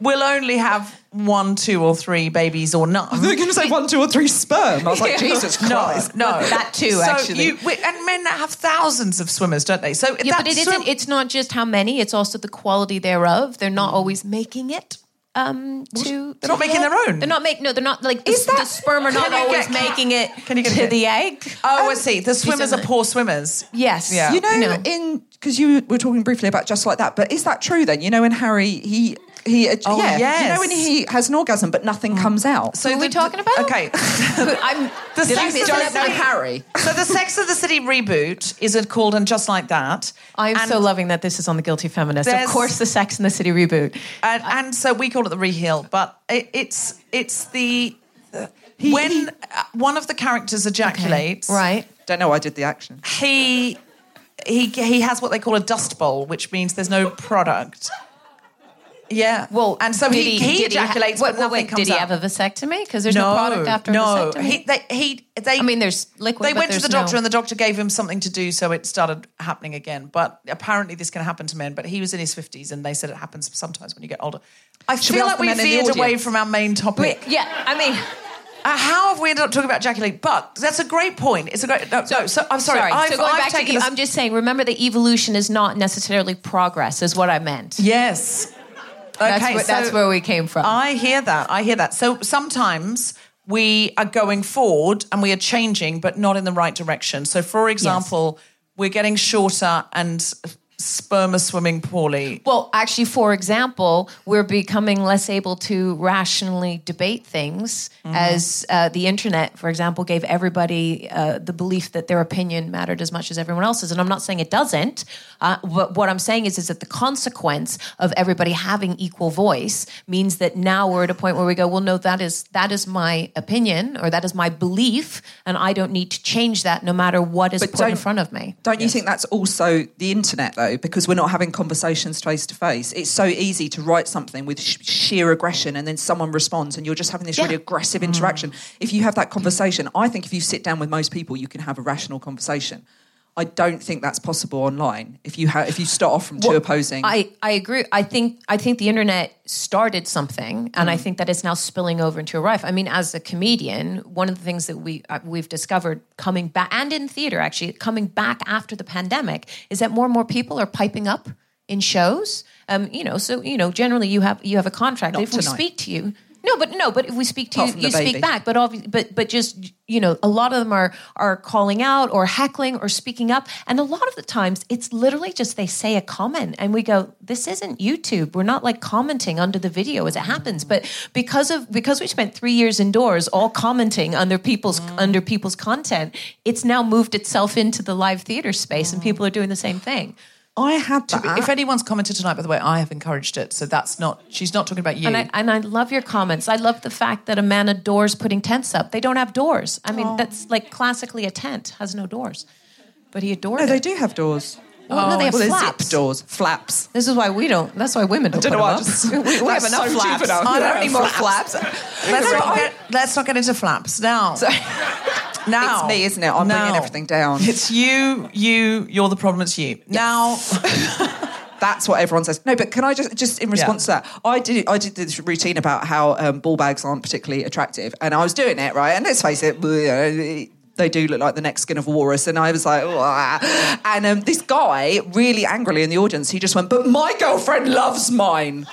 will only have one, two, or three babies, or none. They're going to say one, two, or three sperm. I was like, Jesus No, Christ. no, that too, So actually. you- we- and men have thousands of swimmers, don't they? So Yeah, but it swim- isn't. It's not just how many; it's also the quality thereof. They're not always making it. Um, to They're not making their own? They're not making. No, they're not like the, Is that- the sperm are not Can you always get- making it Can you get to hint? the egg. Oh, I see. The swimmers are poor swimmers. Yes. Yeah. You know, No. in because you were talking briefly about just like that, but is that true then? You know, in Harry, he he, Oh, yeah, you know when he has an orgasm, but nothing comes out. So Who are we the- talking about? Okay. I'm. The sex miss don't know Harry. so the Sex of the City reboot is it called and just like that. I'm and, so loving that this is on the Guilty Feminist. Of course, the Sex and the City reboot. and, and so we call it the reheal, but it, it's it's the when uh, one of the characters ejaculates, Right. Don't know. I did the action. He he he has what they call a dust bowl, which means there's no product. Yeah. Well, and so did he, he, ha- ejaculates, wait, but wait, nothing wait, comes Did he out. have a vasectomy? Because there's no, no, product after no. vasectomy. He, they, he, they, I mean, there's liquid. they went to the doctor no- and the doctor gave him something to do, so it started happening again. But apparently, this can happen to men. But he was in his fifties, and they said it happens sometimes when you get older. I Should feel like we veered away from our main topic. Yeah, I mean, Uh, how have we ended up talking about ejaculate? But that's a great point. It's a great. No, no so I'm sorry. I've, so going I've back to, e- us- I'm just saying. Remember that evolution is not necessarily progress, is what I meant. yes. That's, Okay, where, that's where we came from. I hear that. I hear that. So sometimes we are going forward and we are changing, but not in the right direction. So, for example, we're getting shorter and sperm are swimming poorly. Well, actually, for example, we're becoming less able to rationally debate things as uh, the internet, for example, gave everybody uh, the belief that their opinion mattered as much as everyone else's. And I'm not saying it doesn't, uh, but what I'm saying is, is that the consequence of everybody having equal voice means that now we're at a point where we go, well, no, that is that is my opinion or that is my belief, and I don't need to change that no matter what is But put in front of me. Don't you think that's also the internet, though? Because we're not having conversations face to face. It's so easy to write something with sh- sheer aggression and then someone responds and you're just having this really aggressive interaction. Mm. If you have that conversation, I think if you sit down with most people, you can have a rational conversation. I don't think that's possible online. If you ha- if you start off from two opposing, I, I agree. I think I think the internet started something, and I think that it's now spilling over into a rife. I mean, as a comedian, one of the things that we uh, we've discovered coming back, and in theater actually coming back after the pandemic, is that more and more people are piping up in shows. Um, you know, so you know, generally you have you have a contract. Not if we tonight. speak to you. No, but no, but if we speak to Apart you, you speak back. But obviously, but but just you know, a lot of them are are calling out or heckling or speaking up, and a lot of the times it's literally just they say a comment, and we go, "This isn't YouTube. We're not like commenting under the video as it happens." But because of because we spent three years indoors, all commenting under people's under people's content, it's now moved itself into the live theater space, and people are doing the same thing. I had To that. be- if anyone's commented tonight, by the way, I have encouraged it. So that's not, she's not talking about you. And I, and I love your comments. I love the fact that a man adores putting tents up. They don't have doors. I mean, oh. that's like classically a tent has no doors, but he adores no, it. they do have doors. Well, no, they have oh, well, flaps. zip doors, flaps. This is why we don't. That's why women don't. don't put know them why up. just- we, we have enough so flaps. I don't Yeah, need more flaps. flaps. let's, not get, let's not get into flaps now. Now It's me, isn't it? I'm bringing now. everything down. It's you, you, you're the problem. It's you. Now, That's what everyone says. No, but can I just just in response to that, I did I did this routine about how um, ball bags aren't particularly attractive, and I was doing it right. And let's face it, they do look like the next skin of a walrus. And I was like, "Wah." and um, this guy really angrily in the audience, he just went, "But my girlfriend loves mine."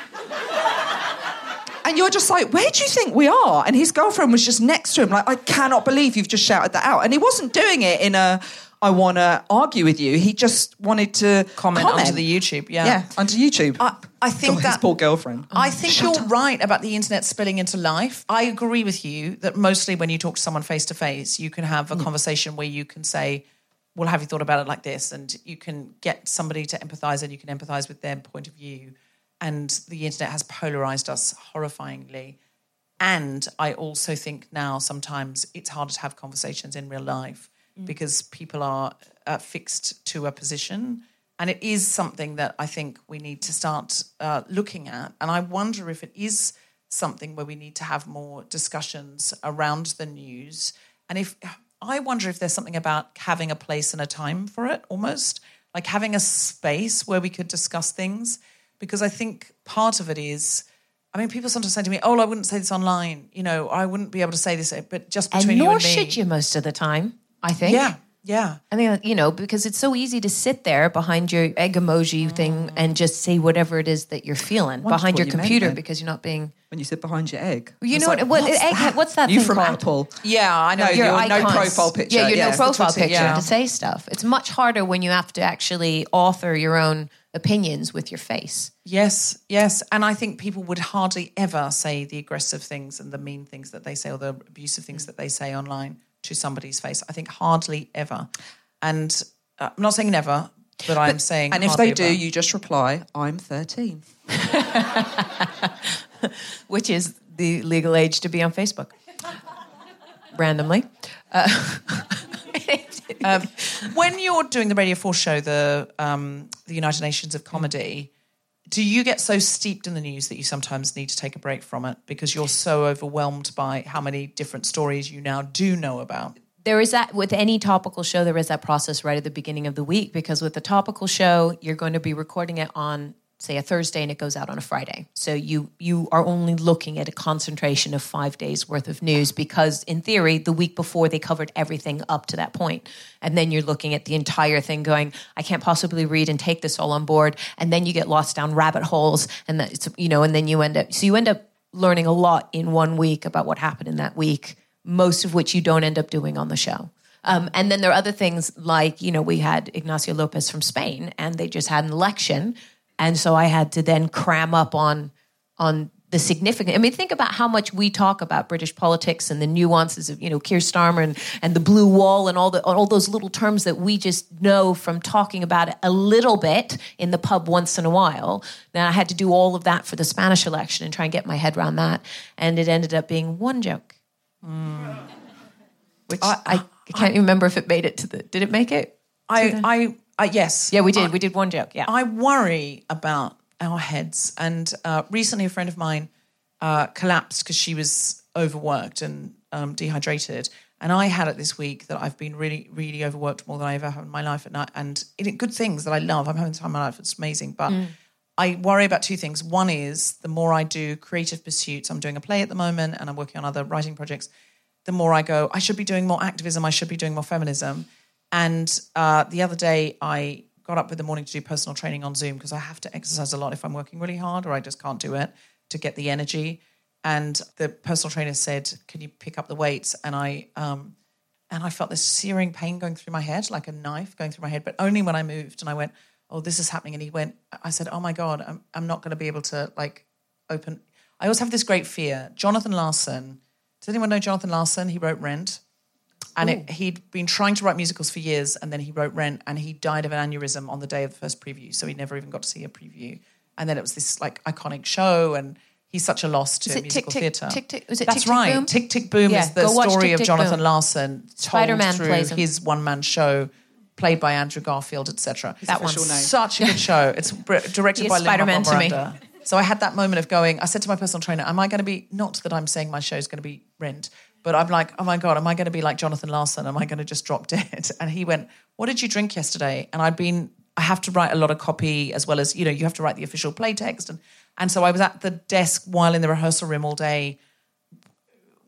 And you're just like, where do you think we are? And his girlfriend was just next to him, like, I cannot believe you've just shouted that out. And he wasn't doing it in a, I want to argue with you. He just wanted to comment, under the YouTube. Yeah. yeah, onto YouTube. I, I think God, his that poor girlfriend. I mm. think you're right about the internet spilling into life. I agree with you that mostly when you talk to someone face to face, you can have a mm. conversation where you can say, "Well, have you thought about it like this?" and you can get somebody to empathize, and you can empathize with their point of view. And the internet has polarized us horrifyingly. And I also think now sometimes it's harder to have conversations in real life because people are uh, fixed to a position. And it is something that I think we need to start uh, looking at. And I wonder if it is something where we need to have more discussions around the news. And if I wonder if there's something about having a place and a time for it almost, like having a space where we could discuss things. Because I think part of it is, I mean, people sometimes say to me, "Oh, I wouldn't say this online." You know, I wouldn't be able to say this, but just between and you and me. should you most of the time. I think. Yeah, yeah. I think you know because it's so easy to sit there behind your egg emoji thing and just say whatever it is that you're feeling Wondered behind your you computer because you're not being. when you sit behind your egg. You know like, what? what what's egg, that? What's that You thing from called? Apple? Yeah, I know. No, Your your no profile picture. Yeah, your yeah. no profile Twitter, picture yeah. to say stuff. It's much harder when you have to actually author your own opinions with your face. Yes, yes. And I think people would hardly ever say the aggressive things and the mean things that they say or the abusive things that they say online to somebody's face. I think hardly ever. And uh, I'm not saying never, but I'm saying. And if they do, you just reply, "I'm 13." which is the legal age to be on Facebook. Randomly. when you're doing the Radio 4 show, the um, the United Nations of Comedy, do you get so steeped in the news that you sometimes need to take a break from it because you're so overwhelmed by how many different stories you now do know about? there is that with any topical show there is that process right at the beginning of the week because with the topical show you're going to be recording it on say a thursday and it goes out on a friday so you you are only looking at a concentration of five days worth of news because in theory the week before they covered everything up to that point and then you're looking at the entire thing going i can't possibly read and take this all on board and then you get lost down rabbit holes and that's you know and then you end up so you end up learning a lot in one week about what happened in that week most of which you don't end up doing on the show. Um, and then there are other things like, you know, we had Ignacio Lopez from Spain and they just had an election. And so I had to then cram up on on the significant. I mean, think about how much we talk about British politics and the nuances of you know Keir Starmer and, and the blue wall and all the all those little terms that we just know from talking about it a little bit in the pub once in a while. Then I had to do all of that for the Spanish election and try and get my head around that, and it ended up being one joke, hmm. which I, I, can't even remember if it made it to the. Did it make it? I, I, I, yes. Yeah, we did. we did one joke. Yeah. I worry about our heads. And uh, recently, a friend of mine uh, collapsed because she was overworked and um, dehydrated. And I had it this week that I've been really, really overworked more than I ever have in my life at night. And it, good things that I love. I'm having the time of my life. It's amazing. But I worry about two things. One is the more I do creative pursuits, I'm doing a play at the moment and I'm working on other writing projects. The more I go, I should be doing more activism. I should be doing more feminism. And uh, the other day, I got up in the morning to do personal training on Zoom because I have to exercise a lot if I'm working really hard or I just can't do it to get the energy. And the personal trainer said, "Can you pick up the weights?" And I um, and I felt this searing pain going through my head, like a knife going through my head, but only when I moved. And I went, "Oh, this is happening." And he went, "I said, oh my god, I'm I'm not going to be able to like open." I always have this great fear. Jonathan Larson. Does anyone know Jonathan Larson? He wrote Rent and it, he'd been trying to write musicals for years and then he wrote rent and he died of an aneurysm on the day of the first preview so he never even got to see a preview and then it was this like iconic show and he's such a loss to musical Tick, Tick- theatre Tick, Tick- was it that's Tick, Tick, right Boom? tick tick boom Yeah, is the story Tick, of Tick, jonathan Boom. larson told Spider-Man through plays his one-man show played by andrew garfield etc That one. name. such a good show. It's directed by Spider-Man Lin-Manuel to me. Miranda. So I had that moment of going. I said to my personal trainer, "Am I going to be not that I'm saying my show is going to be rent, but I'm like, oh my god, am I going to be like Jonathan Larson? Am I going to just drop dead?" And he went, "What did you drink yesterday?" And I'd been. I have to write a lot of copy as well as you know you have to write the official play text and and so I was at the desk while in the rehearsal room all day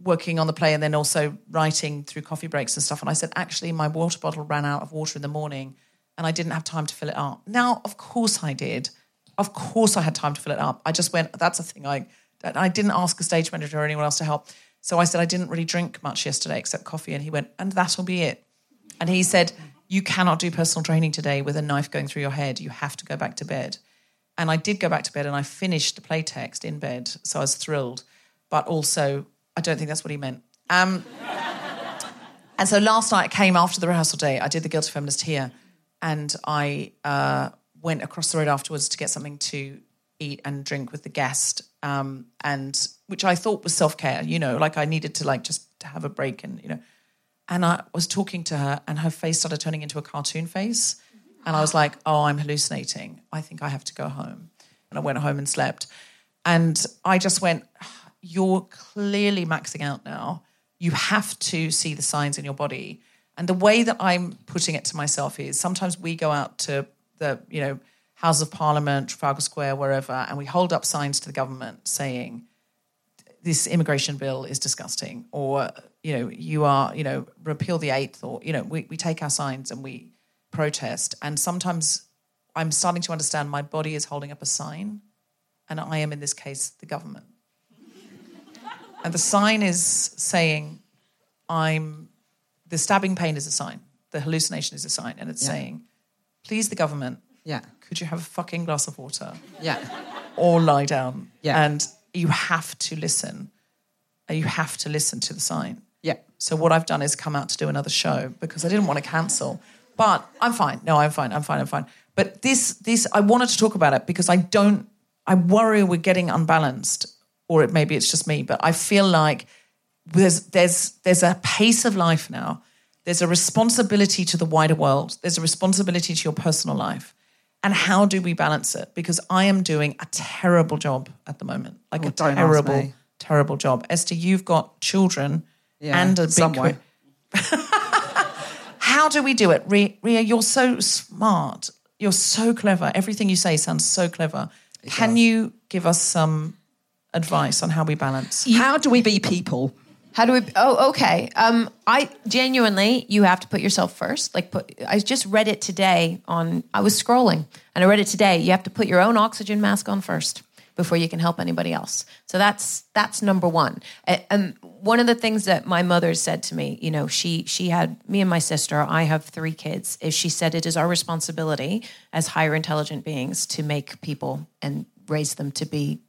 working on the play and then also writing through coffee breaks and stuff. And I said, actually, my water bottle ran out of water in the morning and I didn't have time to fill it up. Now, of course I did. Of course I had time to fill it up. I just went, that's a thing I, I didn't ask a stage manager or anyone else to help. So I said, I didn't really drink much yesterday except coffee. And he went, and that'll be it. And he said, you cannot do personal training today with a knife going through your head. You have to go back to bed. And I did go back to bed and I finished the play text in bed. So I was thrilled. But also, I don't think that's what he meant. Um, and so last night I came after the rehearsal day. I did the Guilty Feminist here. And I uh, went across the road afterwards to get something to eat and drink with the guest. Um, and which I thought was self care, you know, like I needed to like just to have a break and, you know. And I was talking to her, and her face started turning into a cartoon face. And I was like, oh, I'm hallucinating. I think I have to go home. And I went home and slept. And I just went, you're clearly maxing out now. You have to see the signs in your body. And the way that I'm putting it to myself is sometimes we go out to the, you know, House of Parliament, Trafalgar Square, wherever, and we hold up signs to the government saying, this immigration bill is disgusting, or you know, you are, you know, repeal the eighth, or you know, we, we take our signs and we protest. And sometimes I'm starting to understand my body is holding up a sign, and I am in this case the government. and the sign is saying, I'm the stabbing pain is a sign, the hallucination is a sign, and it's Yeah. saying, please the government, Yeah. could you have a fucking glass of water? Yeah. or lie down. Yeah. And you have to listen. You have to listen to the sign. Yeah. So what I've done is come out to do another show because I didn't want to cancel. But I'm fine. No, I'm fine. I'm fine. I'm fine. But this, this, I wanted to talk about it because I don't. I worry we're getting unbalanced, or it maybe it's just me. But I feel like there's there's there's a pace of life now. There's a responsibility to the wider world. There's a responsibility to your personal life. And how do we balance it? Because I am doing a terrible job at the moment. Like Oh, a terrible, terrible job. Esther, you've got children Yeah, and a big some way. How do we do it? Ria, Ria, you're so smart. You're so clever. Everything you say sounds so clever. Can you give us some advice on how we balance? How do we be people? How do we? Oh, okay. Um, I genuinely, you have to put yourself first. Like, put. I just read it today on. I was scrolling and I read it today. You have to put your own oxygen mask on first. before you can help anybody else. So that's that's number one. And one of the things that my mother said to me, you know, she she had me and my sister. I have three kids. Is she said it is our responsibility as higher intelligent beings to make people and raise them to be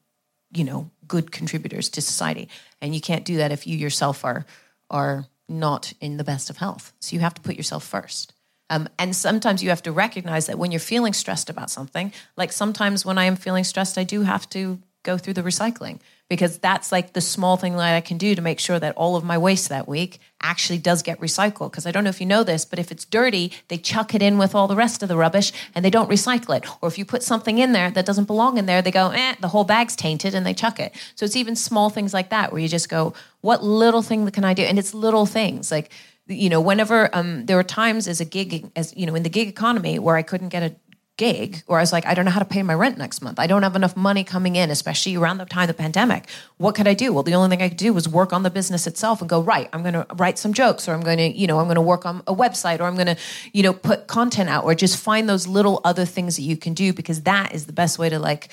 you know good contributors to society. And you can't do that if you yourself are are not in the best of health. So you have to put yourself first. Um, and sometimes you have to recognize that when you're feeling stressed about something like sometimes when i am feeling stressed i do have to go through the recycling because that's like the small thing that i can do to make sure that all of my waste that week actually does get recycled. Because i don't know if you know this but if it's dirty they chuck it in with all the rest of the rubbish and they don't recycle it. Or if you put something in there that doesn't belong in there they go eh the whole bag's tainted and they chuck it. So it's even small things like that where you just go what little thing can i do? And it's little things like you know whenever um, there were times as a gig as you know in the gig economy where i couldn't get a gig or I was like, I don't know how to pay my rent next month. I don't have enough money coming in, especially around the time of the pandemic. What could I do? Well, the only thing I could do was work on the business itself and go, right, I'm going to write some jokes or I'm going to, you know, I'm going to work on a website or I'm going to, you know, put content out or just find those little other things that you can do because that is the best way to like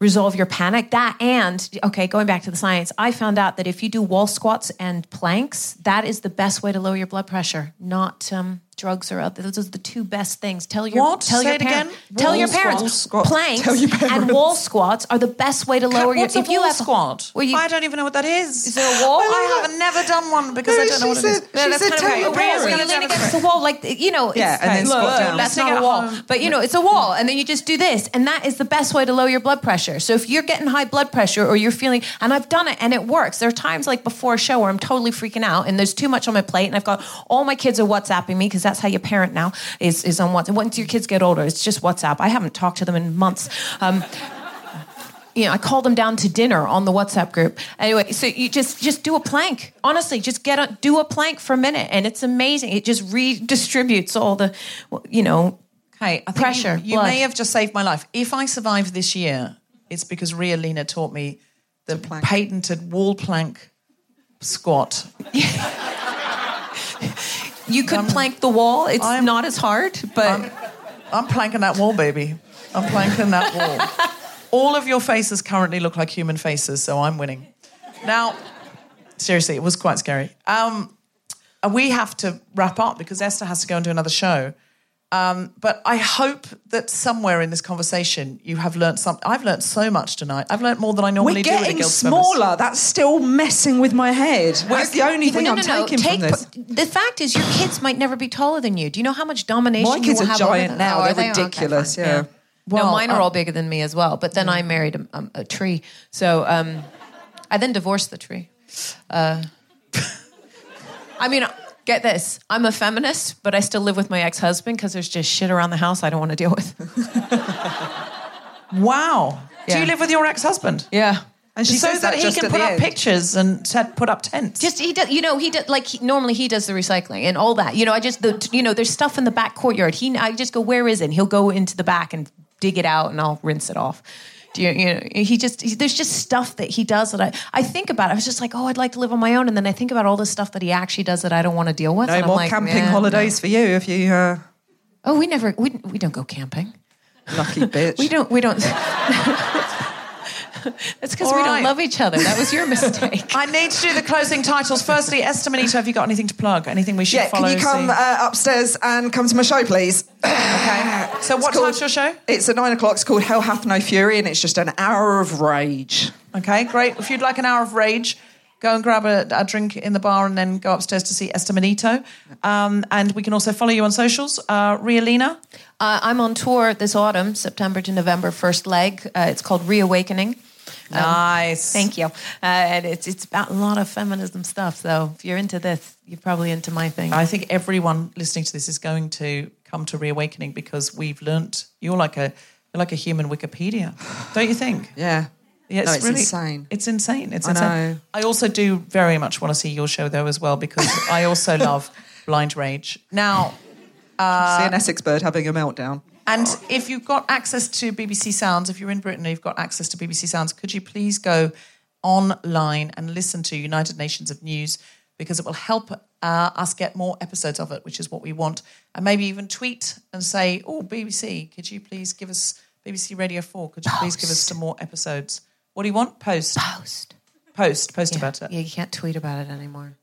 resolve your panic. That and okay, going back to the science, I found out that if you do wall squats and planks, that is the best way to lower your blood pressure. Not um, drugs or other. Those are the two best things. Tell your What? tell Say your it parent- again. Tell your parents. Planks Tell your parents. and wall squats are the best way to lower What's your. a wall squat? Well, you, I don't even know what that is. Is there a wall? I have never done one because I don't know what it is. Kind of right. A wall where you lean against the wall, like you know. Yeah, and then squat down. That's not a wall, but you know, it's a wall, and then you just do this, and that is the best way to lower your blood pressure. So if you're getting high blood pressure or you're feeling, and I've done it, and it works. There are times like before a show where I'm totally freaking out, and there's too much on my plate, and I've got all my kids are WhatsApping me because that's how you parent now is is on WhatsApp. Once your kids get older, it's just WhatsApp. I haven't talked to them in months. Um, you know, I called them down to dinner on the WhatsApp group. Anyway, so you just just do a plank. Honestly, just get a do a plank for a minute, and it's amazing. It just redistributes all the, you know, Okay, I think Pressure, You, you may have just saved my life. If I survive this year, it's because Ria Lina taught me the patented wall plank squat. you could plank the wall. It's I'm- not as hard, but I'm planking that wall, baby. I'm planking that wall. All of your faces currently look like human faces, so I'm winning. Now, seriously, it was quite scary. Um, we have to wrap up because Esther has to go and do another show. Um, but I hope that somewhere in this conversation you have learned something. I've learned so much tonight. I've learned more than I normally We're do. the getting Guild Members. smaller. That's still messing with my head. That's the only thing no, I'm no, no. taking Take, from this. The fact is, your kids might never be taller than you. Do you know how much domination My you kids will are giant now. Oh, They're they? Ridiculous, yeah. no, Well, mine are um, all bigger than me as well. But then I married a, um, a tree, so um, I then divorced the tree. Uh, I mean, get this: I'm a feminist, but I still live with my ex-husband because there's just shit around the house I don't want to deal with. Wow. Do you live with your ex-husband? Yeah. And she so says that, that he can put up end. pictures and set, put up tents. Just he does, you know, he does like he, normally he does the recycling and all that. You know, I just the you know, there's stuff in the back courtyard. He I just go, where is it? And he'll go into the back and dig it out, and I'll rinse it off. Do you, you know, he just he, there's just stuff that he does that I I think about. I was just like, oh, I'd like to live on my own, and then I think about all the stuff that he actually does that I don't want to deal with. No and I'm more like, camping "Yeah, holidays for you if you uh. Oh, we never we we don't go camping. lucky bitch. We don't we don't. That's because All we right. don't love each other. That was your mistake. I need to do the closing titles. Firstly, Esther Manito, have you got anything to plug? Anything we should Yeah, follow? can you come uh, upstairs and come to my show, please? Okay. So what It's called- time's your show? It's at nine o'clock. It's called Hell Hath No Fury, and it's just an hour of rage. Okay, great. If you'd like an hour of rage, go and grab a, a drink in the bar and then go upstairs to see Esther Manito. Um, and we can also follow you on socials. Uh, Ria Lina. Uh, I'm on tour this autumn, September to November, first leg. Uh, it's called Reawakening. Um, Nice. Thank you. Uh, and it's it's about a lot of feminism stuff. So if you're into this, you're probably into my thing. I think everyone listening to this is going to come to reawakening because we've learnt you're like a you're like a human Wikipedia, don't you think? Yeah. Yeah, No, it's insane. It's insane. It's I insane. know. I also do very much want to see your show though as well because I also love Blind Rage. Now, uh, See an Essex bird having a meltdown. and if you've got access to BBC Sounds, if you're in Britain and you've got access to BBC Sounds, could you please go online and listen to United Nations of News because it will help uh, us get more episodes of it, which is what we want. And maybe even tweet and say, "Oh, BBC, could you please give us BBC Radio 4, could you please give us some more episodes? What do you want? Post. Post. Post. Post Yeah. about it. Yeah, you can't tweet about it anymore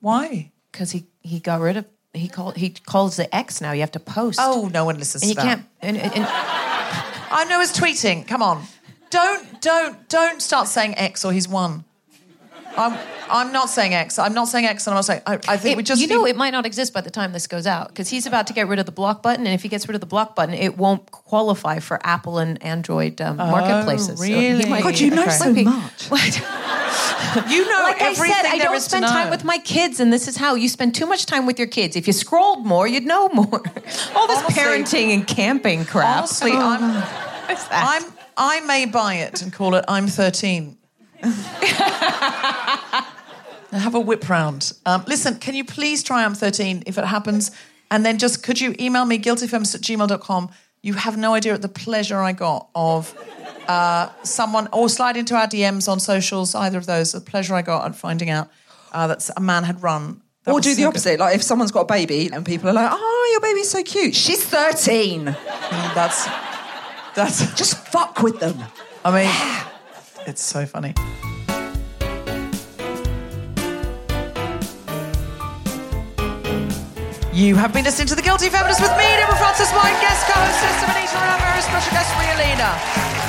Why? because he he got rid of he called he calls the X now. You have to post. Oh, no one listens and you that. can't. And, and, and I know it's tweeting. Come on. Don't, don't, don't start saying X or he's won. I'm, I'm not saying X. I'm not saying X, and I'm not saying. I, I think it- we just. you know need- it might not exist by the time this goes out because he's about to get rid of the block button, and if he gets rid of the block button, it won't qualify for Apple and Android um, marketplaces. So he Oh, really? might- God, you know Okay. so might be- much. you know like I said, I don't spend time with my kids, and this is how you spend too much time with your kids. If you scrolled more, you'd know more. All this Honestly- parenting and camping crap. Honestly, I'm, I'm, I may buy it and call it "I'm 13." Have a whip round. Um, listen, can you please try "I'm 13" if it happens, and then just could you email me guiltyfeminist at gmail.com? You have no idea at the pleasure I got of uh, someone, or slide into our DMs on socials. Either of those, the pleasure I got at finding out uh, that a man had run. That Or do so the good. opposite. Like if someone's got a baby and people are like, "Oh, your baby's so cute." She's thirteen. Mm, That's that's. Just fuck with them. I mean, it's so funny. You have been listening to The Guilty Feminist with me, Deborah Frances-White, guest co-host Esther Manito, and our very special guest, Ria Lina.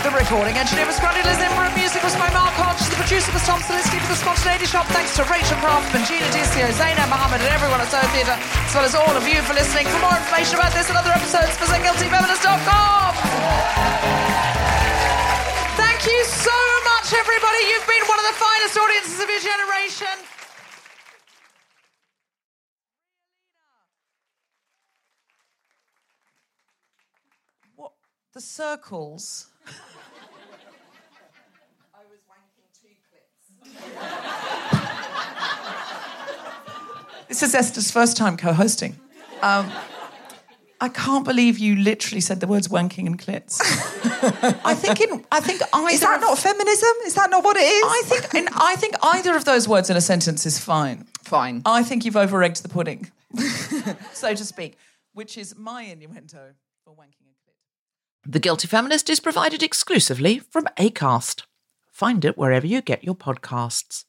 The recording engineer was Grundy Liz and music was by Mark Hodge. The producer was Tom Salinsky for The Spontaneity Shop. Thanks to Rachel Craftman, Gina Dicio, Zainab Mohammed, and everyone at Soho Theatre, as well as all of you for listening. For more information about this and other episodes, visit guiltyfeminist.com. Thank you so much, everybody. You've been one of the finest audiences of your generation. What? The circles. I was wanking two clips. This is Esther's first time co-hosting. Um, I can't believe you literally said the words wanking and clits. I think in I think either Is that of- not feminism? Is that not what it is? I think in, I think either of those words in a sentence is fine. Fine. I think you've over-egged the pudding, so to speak, which is my innuendo for wanking and clit. The Guilty Feminist is provided exclusively from Acast. Find it wherever you get your podcasts.